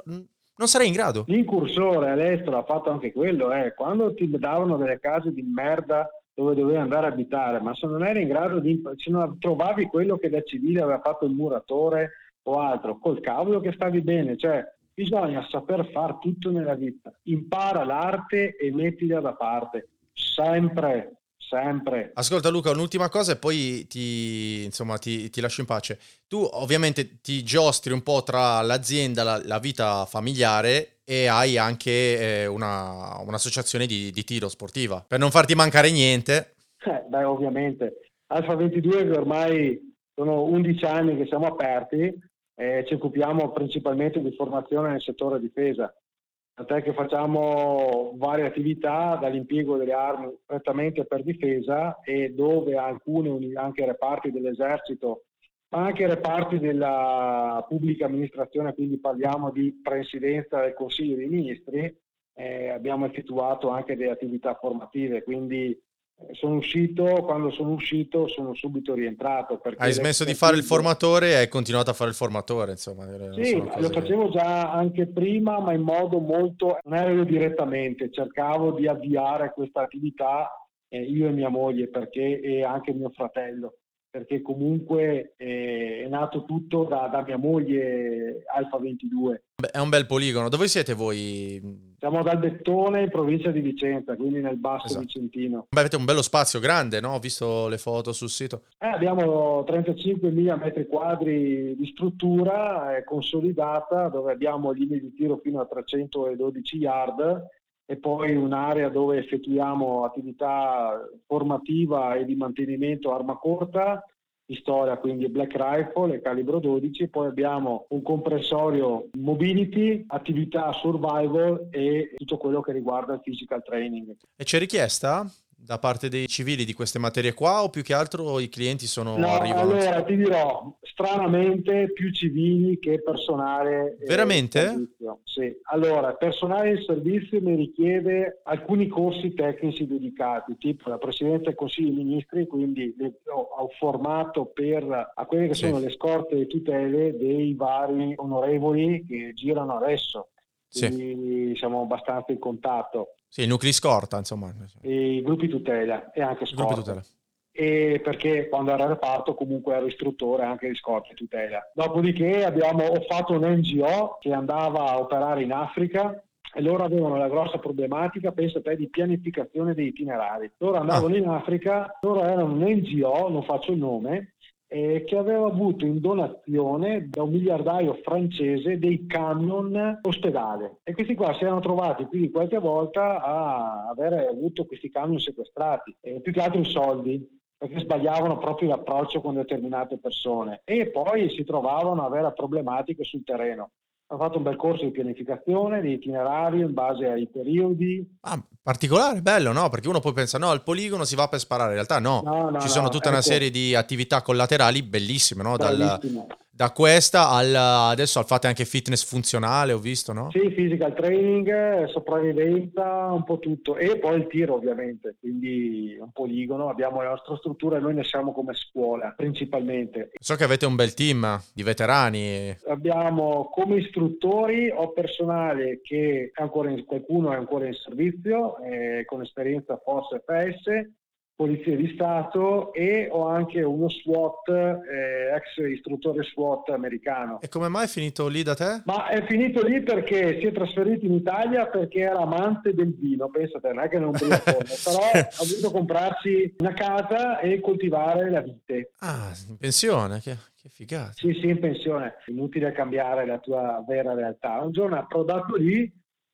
non sarei in grado. L'incursore all'estero ha fatto anche quello, eh. quando ti davano delle case di merda dove dovevi andare a abitare, ma se non eri in grado di, se non trovavi quello che da civile aveva fatto il muratore o altro, col cavolo che stavi bene, cioè bisogna saper fare tutto nella vita, impara l'arte e mettila da parte, sempre, sempre. Ascolta Luca, un'ultima cosa e poi ti, insomma, ti, ti, lascio in pace. Tu ovviamente ti giostri un po' tra l'azienda, la, la vita familiare e hai anche eh, una, un'associazione di, di, tiro sportiva, per non farti mancare niente. Eh, beh, ovviamente. Alfa 22 che ormai sono 11 anni che siamo aperti e ci occupiamo principalmente di formazione nel settore difesa tant'è che facciamo varie attività dall'impiego delle armi prettamente per difesa e dove alcune anche reparti dell'esercito ma anche reparti della pubblica amministrazione, quindi parliamo di presidenza del Consiglio dei Ministri, eh, abbiamo effettuato anche delle attività formative, quindi sono uscito, quando sono uscito sono subito rientrato. Hai smesso di fare il formatore e hai continuato a fare il formatore, insomma. Sì, lo facevo già anche prima, ma in modo molto, non ero direttamente, cercavo di avviare questa attività eh, io e mia moglie perché, e anche mio fratello perché comunque eh, è nato tutto da, da, mia moglie Alfa 22. Beh, è un bel poligono. Dove siete voi? Siamo dal Bettone, in provincia di Vicenza, quindi nel Basso esatto. Vicentino. Beh, avete un bello spazio grande, no? Ho visto le foto sul sito. Eh, abbiamo 35.000 metri quadri di struttura eh, consolidata, dove abbiamo linee di tiro fino a 312 yard e poi un'area dove effettuiamo attività formativa e di mantenimento arma corta, pistola, quindi Black Rifle e calibro 12, poi abbiamo un comprensorio mobility, attività survival e tutto quello che riguarda il physical training. E c'è richiesta? Da parte dei civili di queste materie qua o più che altro i clienti sono no, arrivano? Allora ti dirò, stranamente più civili che personale. Veramente? Sì, allora personale in servizio mi richiede alcuni corsi tecnici dedicati, tipo la Presidenza del Consiglio dei Ministri, quindi ho, ho formato per a quelle che sì. sono le scorte e tutele dei vari onorevoli che girano adesso. Quindi sì. siamo abbastanza in contatto. Sì, i nuclei scorta, insomma. I gruppi tutela e anche scorta. Gruppi tutela. E perché quando ero a reparto comunque ero istruttore anche di scorta e tutela. Dopodiché abbiamo, ho fatto un NGO che andava a operare in Africa e loro avevano la grossa problematica, pensa te, di pianificazione dei itinerari. Loro andavano ah. in Africa, loro erano un NGO, non faccio il nome, eh, che aveva avuto in donazione da un miliardario francese dei camion ospedale e questi qua si erano trovati quindi qualche volta a avere avuto questi camion sequestrati, eh, più che altro i soldi perché sbagliavano proprio l'approccio con determinate persone e poi si trovavano a avere problematiche sul terreno. Hanno fatto un bel corso di pianificazione, di itinerario in base ai periodi. Ah, particolare, bello, no? Perché uno poi pensa, no, al poligono si va per sparare, in realtà no. no, no Ci sono tutta no, una ecco. serie di attività collaterali bellissime, no? Dal, da questa al, adesso fate anche fitness funzionale, ho visto, no? Sì, physical training, sopravvivenza, un po' tutto. E poi il tiro, ovviamente, quindi un poligono. Abbiamo la nostra struttura e noi ne siamo come scuola, principalmente. So che avete un bel team di veterani. Abbiamo come istruttori, ho personale che ancora in, qualcuno è ancora in servizio, eh, con esperienza forse FS, Polizia di Stato e ho anche uno SWAT, eh, ex istruttore SWAT americano. E come mai è finito lì da te? Ma è finito lì perché si è trasferito in Italia perché era amante del vino, pensate, non è che non ubriacone, però ha voluto comprarsi una casa e coltivare la vite. Ah, in pensione, che, che figata. Sì, sì, in pensione. Inutile cambiare la tua vera realtà. Un giorno ha approdato lì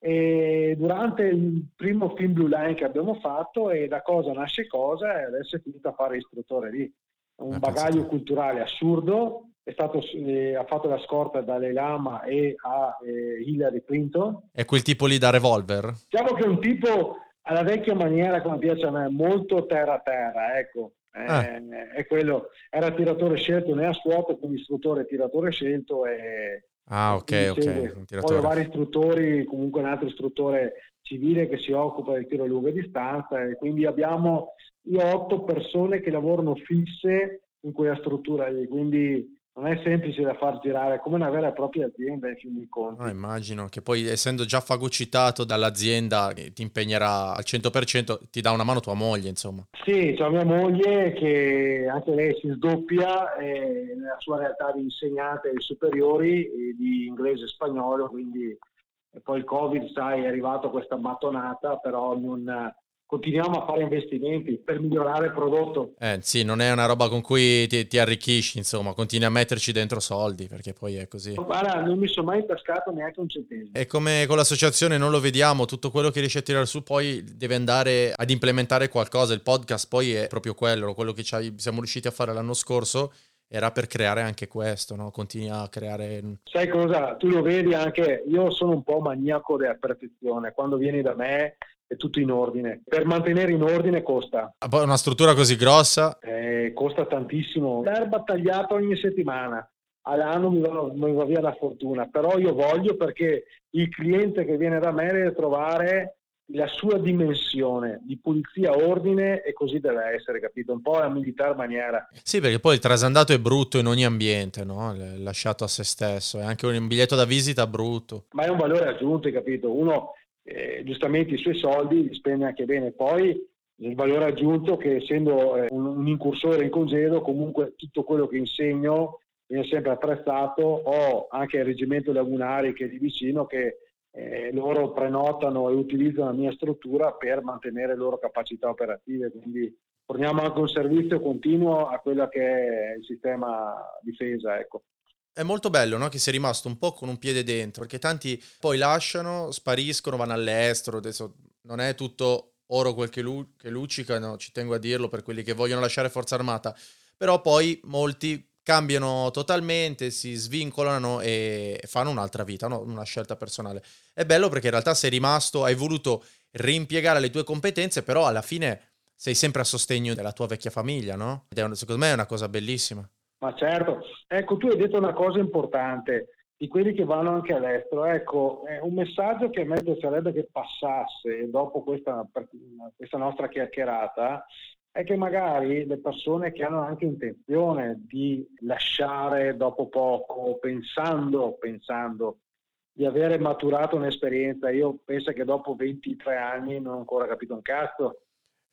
e durante il primo film Blue Line che abbiamo fatto e da cosa nasce cosa e adesso è finito a fare istruttore lì. Un ah, bagaglio culturale assurdo, stato, eh, ha fatto la scorta da Lama e a eh, Hillary Clinton. È quel tipo lì da revolver? Diciamo che è un tipo alla vecchia maniera, come piace a me, molto terra terra, ecco. Ah. Eh, è quello, era tiratore scelto né a scuola, quindi istruttore tiratore scelto e Ah, ok, ok. Poi ho vari istruttori, comunque un altro istruttore civile che si occupa del tiro a lunga distanza e quindi abbiamo io otto persone che lavorano fisse in quella struttura lì, quindi non è semplice da far girare, è come una vera e propria azienda in fin dei conti. No, immagino che poi essendo già fagocitato dall'azienda che ti impegnerà al 100%, ti dà una mano tua moglie, insomma. Sì, c'è mia moglie che anche lei si sdoppia eh, nella sua realtà di insegnante superiori eh, di inglese e spagnolo, quindi poi il Covid, sai, è arrivato questa mattonata, però non continuiamo a fare investimenti per migliorare il prodotto. Eh sì, non è una roba con cui ti, ti, arricchisci, insomma, continui a metterci dentro soldi, perché poi è così. Guarda, non mi sono mai tascato neanche un centesimo. E come con l'associazione non lo vediamo, tutto quello che riesci a tirare su poi deve andare ad implementare qualcosa, il podcast poi è proprio quello, quello che siamo riusciti a fare l'anno scorso era per creare anche questo, no? Continui a creare... Sai cosa? Tu lo vedi anche, io sono un po' maniaco della perfezione, quando vieni da me è tutto in ordine. Per mantenere in ordine costa. Ah, poi una struttura così grossa? Eh, costa tantissimo. L'erba tagliata ogni settimana. All'anno mi va, mi va via la fortuna, però io voglio perché il cliente che viene da me deve trovare la sua dimensione di pulizia, ordine e così deve essere, capito? Un po' a militare maniera. Sì, perché poi il trasandato è brutto in ogni ambiente, no? Lasciato a se stesso, è anche un biglietto da visita brutto. Ma è un valore aggiunto, capito? Uno eh, giustamente i suoi soldi li spende anche bene. Poi il valore aggiunto che essendo eh, un, un, incursore in congedo, comunque tutto quello che insegno viene sempre apprezzato. Ho anche il reggimento lagunari che è di vicino che eh, loro prenotano e utilizzano la mia struttura per mantenere le loro capacità operative. Quindi forniamo anche un servizio continuo a quello che è il sistema difesa. Ecco. È molto bello no? che sia rimasto un po' con un piede dentro, perché tanti poi lasciano, spariscono, vanno all'estero, adesso non è tutto oro quel che, lu- che luccica, no, ci tengo a dirlo per quelli che vogliono lasciare Forza Armata, però poi molti cambiano totalmente, si svincolano e fanno un'altra vita, no? una scelta personale. È bello perché in realtà sei rimasto, hai voluto rimpiegare le tue competenze, però alla fine sei sempre a sostegno della tua vecchia famiglia, no? Ed è, secondo me è una cosa bellissima. Ma certo, ecco, tu hai detto una cosa importante di quelli che vanno anche all'estero. Ecco, un messaggio che a me piacerebbe che passasse dopo questa, questa nostra chiacchierata è che magari le persone che hanno anche intenzione di lasciare dopo poco, pensando, pensando di avere maturato un'esperienza, io penso che dopo 23 anni non ho ancora capito un cazzo.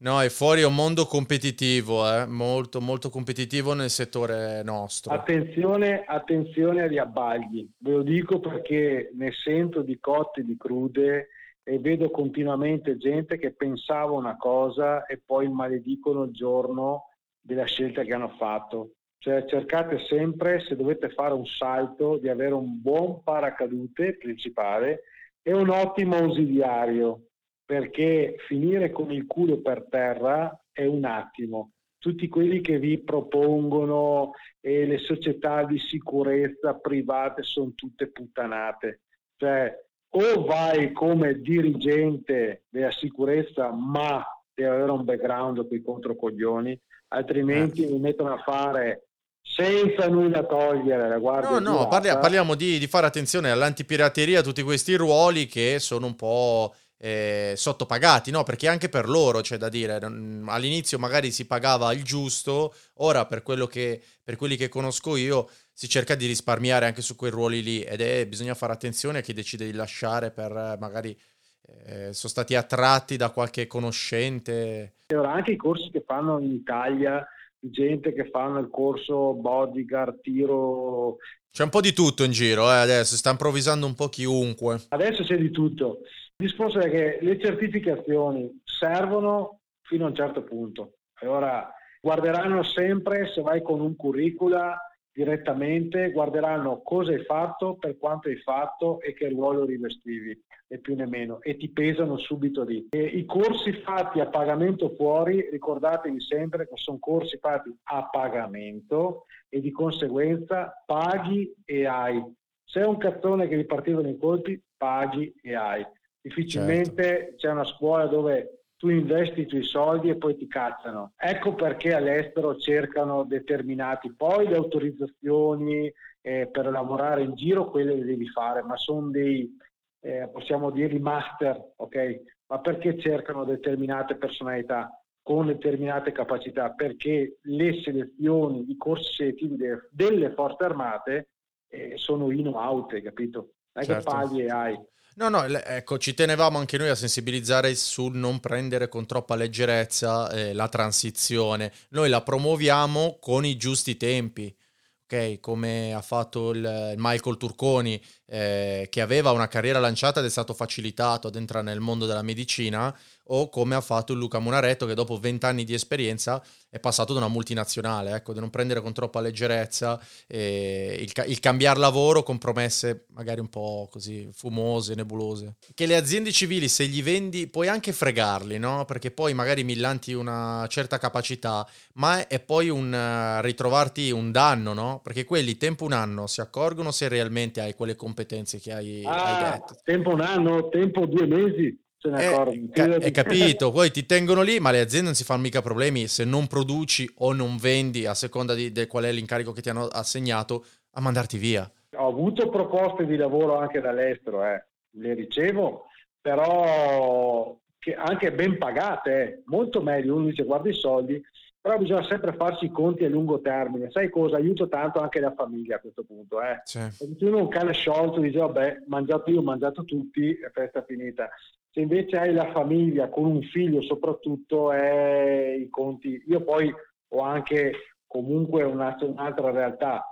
No, è fuori un mondo competitivo, eh? molto, molto competitivo nel settore nostro. Attenzione, attenzione agli abbagli, ve lo dico perché ne sento di cotte di crude e vedo continuamente gente che pensava una cosa e poi maledicono il giorno della scelta che hanno fatto. Cioè cercate sempre, se dovete fare un salto, di avere un buon paracadute principale e un ottimo ausiliario, perché finire con il culo per terra è un attimo. Tutti quelli che vi propongono e le società di sicurezza private sono tutte puttanate. Cioè, o vai come dirigente della sicurezza, ma devi avere un background con i controcoglioni, altrimenti eh. mi mettono a fare senza nulla togliere la guardia. No, no, parliamo, parliamo di, di, fare attenzione all'antipirateria, tutti questi ruoli che sono un po' eh, sottopagati, no? Perché anche per loro c'è da dire, all'inizio magari si pagava il giusto, ora per, quello che, per quelli che conosco io si cerca di risparmiare anche su quei ruoli lì ed è bisogna fare attenzione a chi decide di lasciare per eh, magari eh, sono stati attratti da qualche conoscente. E ora anche i corsi che fanno in Italia, gente che fanno il corso bodyguard, tiro. C'è un po' di tutto in giro eh, adesso, sta improvvisando un po' chiunque. Adesso c'è di tutto. Il discorso è che le certificazioni servono fino a un certo punto. E ora guarderanno sempre se vai con un curricula direttamente guarderanno cosa hai fatto, per quanto hai fatto e che ruolo rivestivi, né più né meno, e ti pesano subito lì. E I corsi fatti a pagamento fuori, ricordatevi sempre che sono corsi fatti a pagamento e di conseguenza paghi e hai. Se è un cazzone che ripartivano i colpi, paghi e hai. Difficilmente certo. c'è una scuola dove tu investi i tuoi soldi e poi ti cacciano. Ecco perché all'estero cercano determinati, poi le autorizzazioni eh, per lavorare in giro, quelle le devi fare, ma sono dei, eh, possiamo dirli master, ok? Ma perché cercano determinate personalità con determinate capacità? Perché le selezioni, i corsi selettivi de- delle forze armate eh, sono in o out, capito? Non certo. che paghi e hai. No, no, ecco, ci tenevamo anche noi a sensibilizzare sul non prendere con troppa leggerezza eh, la transizione. Noi la promuoviamo con i giusti tempi, ok? Come ha fatto il, il Michael Turconi, eh, che aveva una carriera lanciata ed è stato facilitato ad entrare nel mondo della medicina, o come ha fatto il Luca Munaretto, che dopo vent'anni di esperienza è passato da una multinazionale, ecco, di non prendere con troppa leggerezza eh, il, il cambiare lavoro con promesse magari un po' così fumose, nebulose. Che le aziende civili, se gli vendi, puoi anche fregarli, no? Perché poi magari millanti una certa capacità, ma è poi un uh, ritrovarti un danno, no? Perché quelli, tempo un anno, si accorgono se realmente hai quelle competenze che hai, ah, hai detto. Tempo un anno, tempo due mesi se ne accorgono. Ca- hai capito, poi ti tengono lì, ma le aziende non si fanno mica problemi se non produci o non vendi a seconda di, di qual è l'incarico che ti hanno assegnato a mandarti via. Ho avuto proposte di lavoro anche dall'estero, eh. le ricevo, però anche ben pagate, eh. molto meglio. Uno dice guarda i soldi, però bisogna sempre farsi i conti a lungo termine. Sai cosa? Aiuto tanto anche la famiglia a questo punto. Eh? Sì. Se tu un cane sciolto dice vabbè, mangiato io, ho mangiato tutti, è festa finita. Se invece hai la famiglia con un figlio soprattutto, eh, i conti... Io poi ho anche comunque una, un'altra realtà,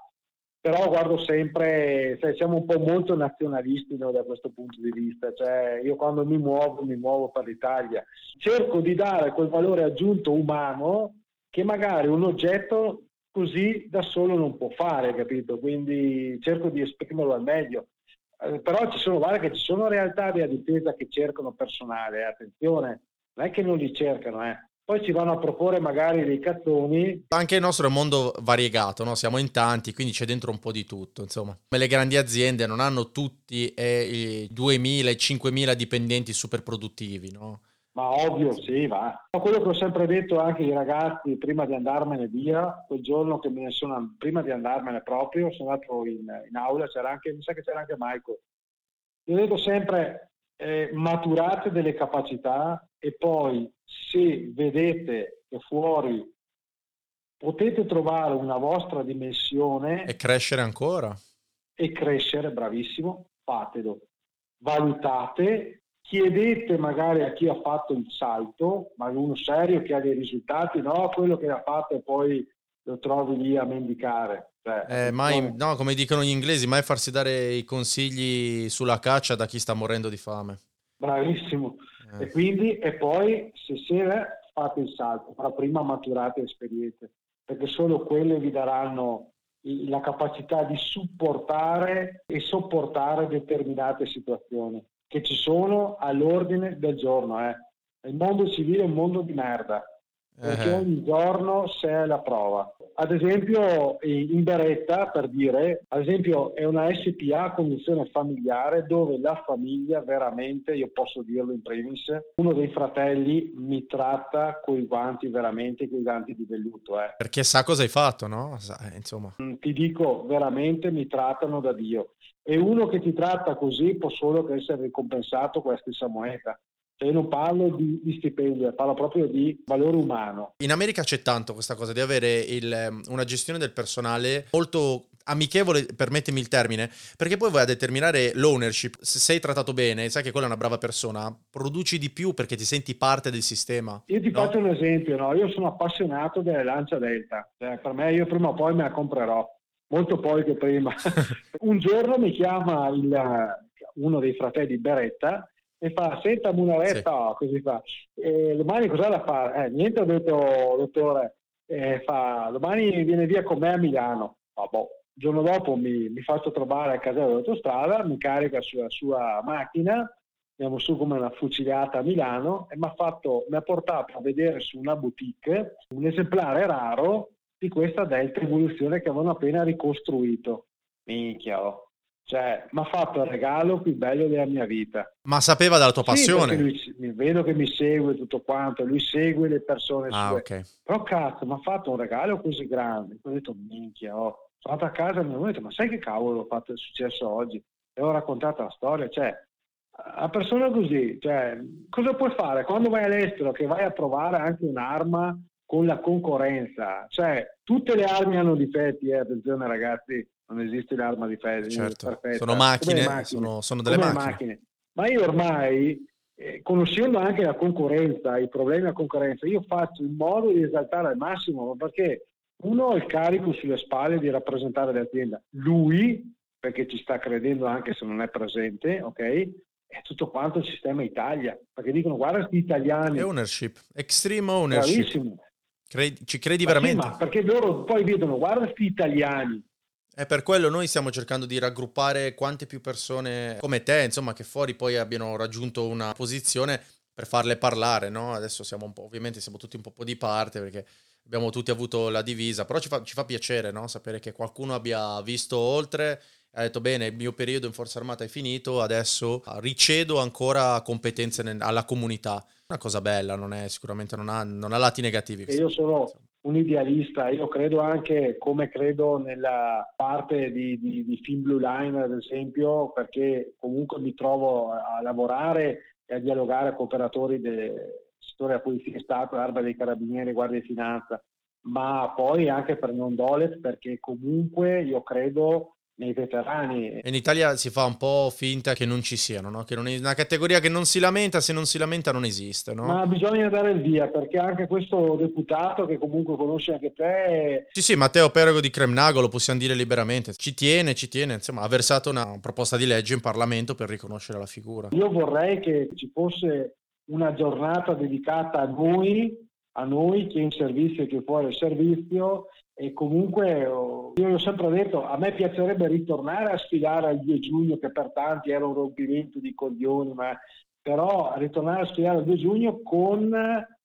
però guardo sempre, sai, siamo un po' molto nazionalisti no, da questo punto di vista, cioè io quando mi muovo mi muovo per l'Italia, cerco di dare quel valore aggiunto umano che magari un oggetto così da solo non può fare, capito? Quindi cerco di esprimerlo al meglio. eh, però ci sono, guarda che ci sono realtà della difesa che cercano personale, attenzione, non è che non li cercano, eh. Poi ci vanno a proporre magari dei cazzoni. Anche il nostro è un mondo variegato, no? siamo in tanti, quindi c'è dentro un po' di tutto. Insomma, le grandi aziende non hanno tutti eh, i 2.000, i 5.000 dipendenti super produttivi, no? Ma ovvio, sì, va. Ma quello che ho sempre detto anche ai ragazzi prima di andarmene via, quel giorno che me ne sono, prima di andarmene proprio, sono andato in, in aula, c'era anche, mi sa che c'era anche Michael. Io dico sempre, eh, maturate delle capacità e poi se vedete che fuori potete trovare una vostra dimensione e crescere ancora e crescere, bravissimo, fatelo. Valutate, chiedete magari a chi ha fatto il salto, ma uno serio che ha dei risultati, no quello che ha fatto e poi lo trovi lì a mendicare. Cioè, eh, mai, no, come dicono gli inglesi, mai farsi dare i consigli sulla caccia da chi sta morendo di fame. Bravissimo. Eh. E quindi, e poi, se siete, fate il salto, però prima maturate esperienze, perché solo quelle vi daranno la capacità di supportare e sopportare determinate situazioni che ci sono all'ordine del giorno. Eh. Il mondo civile è un mondo di merda perché ogni giorno c'è la prova. Ad esempio in Beretta, per dire, ad esempio è una SPA a condizione familiare dove la famiglia veramente, io posso dirlo in primis, uno dei fratelli mi tratta con i guanti veramente, con i guanti di velluto. Eh. Perché sa cosa hai fatto, no? Insomma. Mm, ti dico, veramente mi trattano da Dio. E uno che ti tratta così può solo che essere ricompensato con la stessa moneta. Cioè io non parlo di, di, stipendio, parlo proprio di valore umano. In America c'è tanto questa cosa di avere il, ehm, una gestione del personale molto amichevole, permettimi il termine, perché poi vai a determinare l'ownership. Se sei trattato bene, sai che quella è una brava persona, produci di più perché ti senti parte del sistema. Io ti no? faccio un esempio, no? io sono appassionato delle Lancia Delta, cioè, per me io prima o poi me la comprerò, molto poi che prima. un giorno mi chiama il, uno dei fratelli Beretta e fa senta Munaretta, sì. così fa. E domani cosa da fare? Eh, niente, ho detto dottore, eh, fa, domani viene via con me a Milano. Ah, boh. Il giorno dopo mi, mi faccio trovare a casa dell'autostrada, mi carica sulla sua macchina, andiamo su come una fucilata a Milano e mi ha portato a vedere su una boutique un esemplare raro di questa Delta Evoluzione che avevano appena ricostruito. Minchia, oh cioè, mi ha fatto il regalo più bello della mia vita. Ma sapeva della tua passione? Sì, lui, vedo che mi segue tutto quanto, lui segue le persone ah, sue. Okay. Però cazzo, mi ha fatto un regalo così grande. Ho detto, minchia, oh. sono andato a casa e mi ho detto, ma sai che cavolo fatto, è successo oggi? E ho raccontato la storia, cioè, a persone così, cioè, cosa puoi fare? Quando vai all'estero che vai a provare anche un'arma con la concorrenza, cioè, tutte le armi hanno difetti, eh, attenzione ragazzi, non esiste l'arma di fede certo. perfetta. Sono macchine, macchine. Sono, sono, delle macchine. macchine. Ma io ormai, eh, conoscendo anche la concorrenza, i problemi della concorrenza, io faccio in modo di esaltare al massimo, perché uno ha il carico sulle spalle di rappresentare l'azienda, lui, perché ci sta credendo anche se non è presente, ok? È tutto quanto il sistema Italia, perché dicono guarda questi italiani. Ownership, extreme ownership. Bravissimo. Credi, ci credi ma veramente? Sì, perché loro poi vedono, guarda questi italiani, è per quello noi stiamo cercando di raggruppare quante più persone come te, insomma, che fuori poi abbiano raggiunto una posizione per farle parlare, no? Adesso siamo un po', ovviamente siamo tutti un po' di parte perché abbiamo tutti avuto la divisa, però ci fa, ci fa piacere, no? Sapere che qualcuno abbia visto oltre ha detto bene, il mio periodo in Forza Armata è finito, adesso ricedo ancora competenze nel, alla comunità. Una cosa bella, non è, sicuramente non ha, non ha lati negativi. io sono un idealista, io credo anche come credo nella parte di, di, di Film Blue Line ad esempio, perché comunque mi trovo a lavorare e a dialogare con operatori del settore della Polizia di Stato, Arma dei Carabinieri, Guardia di Finanza, ma poi anche per non Dolet perché comunque io credo nei veterani. In Italia si fa un po' finta che non ci siano, no? che non è una categoria che non si lamenta, se non si lamenta non esiste. No? Ma bisogna dare il via, perché anche questo deputato che comunque conosce anche te... Sì, sì, Matteo Perego di Cremnago, lo possiamo dire liberamente, ci tiene, ci tiene, insomma, ha versato una proposta di legge in Parlamento per riconoscere la figura. Io vorrei che ci fosse una giornata dedicata a noi, a noi, chi è in servizio e chi è fuori servizio, e comunque oh, io l'ho sempre detto, a me piacerebbe ritornare a sfidare il 2 giugno che per tanti era un rompimento di coglioni, ma però ritornare a sfidare il 2 giugno con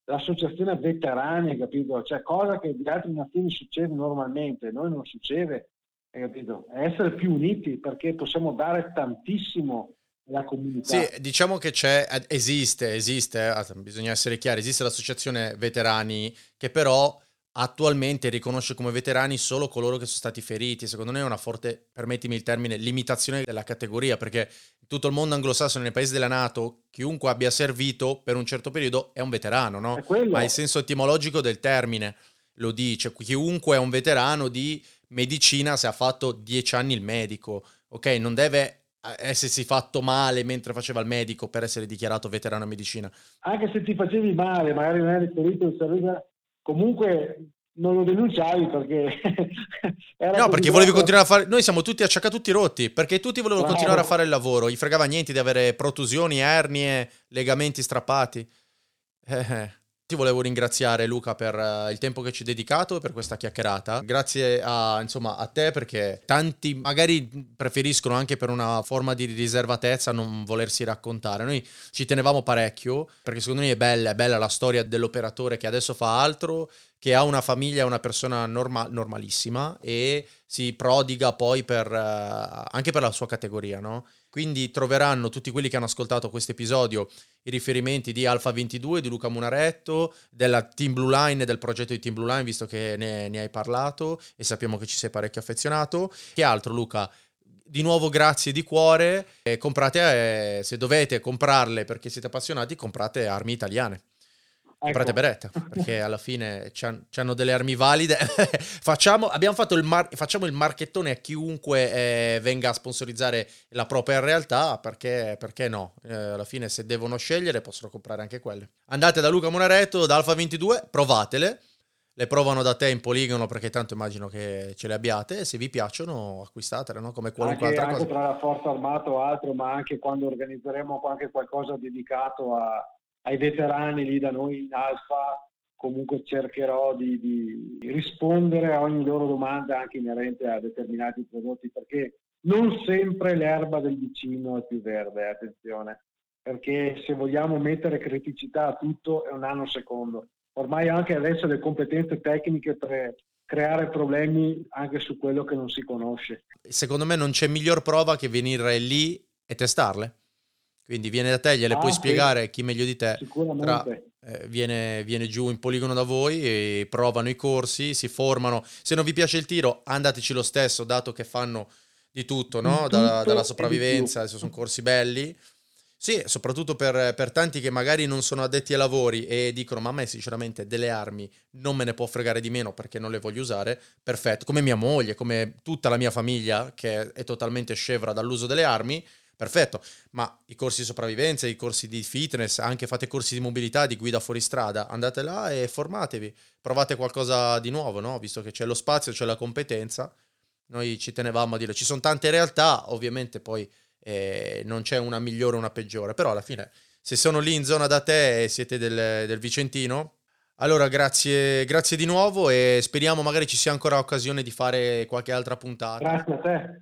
l'associazione veterani, capito? Cioè cosa che di altre nazioni succede normalmente, noi non succede, capito? Essere più uniti perché possiamo dare tantissimo alla comunità. Sì, diciamo che c'è, esiste, esiste, eh, bisogna essere chiari, esiste l'associazione veterani che però attualmente riconosce come veterani solo coloro che sono stati feriti. Secondo me è una forte, permettimi il termine, limitazione della categoria, perché in tutto il mondo anglosassone, nei paesi della Nato, chiunque abbia servito per un certo periodo è un veterano, no? Ma il senso etimologico del termine lo dice. Chiunque è un veterano di medicina se ha fatto dieci anni il medico, ok? Non deve essersi fatto male mentre faceva il medico per essere dichiarato veterano in medicina. Anche se ti facevi male, magari non eri ferito in salute comunque non lo denunciavi perché no perché volevi continuare a fare noi siamo tutti acciaccati tutti rotti perché tutti volevano Bravo. continuare a fare il lavoro gli fregava niente di avere protusioni ernie legamenti strappati eh. Eh. Ti volevo ringraziare Luca per uh, il tempo che ci hai dedicato e per questa chiacchierata. Grazie a, insomma, a te perché tanti magari preferiscono anche per una forma di riservatezza non volersi raccontare. Noi ci tenevamo parecchio perché secondo me è bella, è bella la storia dell'operatore che adesso fa altro, che ha una famiglia, è una persona norma- normalissima e si prodiga poi per, uh, anche per la sua categoria, no? Quindi troveranno tutti quelli che hanno ascoltato questo episodio i riferimenti di Alfa 22, di Luca Munaretto, della Team Blue Line del progetto di Team Blue Line, visto che ne, ne hai parlato e sappiamo che ci sei parecchio affezionato. Che altro, Luca? di nuovo grazie di cuore. Eh, comprate, eh, se dovete comprarle perché siete appassionati, comprate armi italiane. Comprate ecco. Beretta, perché alla fine hanno delle armi valide. facciamo, abbiamo fatto il, mar- facciamo il marchettone a chiunque eh, venga a sponsorizzare la propria realtà, perché, perché no? Eh, alla fine se devono scegliere possono comprare anche quelle. Andate da Luca Monaretto, da Alfa 22, provatele. Le provano da te in poligono perché tanto immagino che ce le abbiate e se vi piacciono acquistatele, no? come qualunque anche, altra anche cosa. tra la forza armata o altro, ma anche quando organizzeremo anche qualcosa dedicato a, ai veterani lì da noi in Alfa, comunque cercherò di, di, rispondere a ogni loro domanda anche inerente a determinati prodotti perché non sempre l'erba del vicino è più verde, attenzione, perché se vogliamo mettere criticità a tutto è un anno secondo. Ormai anche adesso le competenze tecniche per creare problemi anche su quello che non si conosce. Secondo me non c'è miglior prova che venire lì e testarle. Quindi viene da te, gliele ah, puoi sì. spiegare chi meglio di te. Tra, eh, viene, viene, giù in poligono da voi provano i corsi, si formano. Se non vi piace il tiro, andateci lo stesso, dato che fanno di tutto, no? Tutto da, dalla sopravvivenza, adesso sono corsi belli. Sì, soprattutto per, per, tanti che magari non sono addetti ai lavori e dicono ma a me sinceramente delle armi non me ne può fregare di meno perché non le voglio usare, perfetto, come mia moglie, come tutta la mia famiglia che è totalmente scevra dall'uso delle armi, perfetto, ma i corsi di sopravvivenza, i corsi di fitness, anche fate corsi di mobilità, di guida fuori strada, andate là e formatevi, provate qualcosa di nuovo, no? Visto che c'è lo spazio, c'è la competenza, noi ci tenevamo a dire, ci sono tante realtà, ovviamente poi eh, non c'è una migliore o una peggiore, però alla fine se sono lì in zona da te e siete del, del Vicentino, allora grazie, grazie di nuovo e speriamo magari ci sia ancora occasione di fare qualche altra puntata. Grazie a te.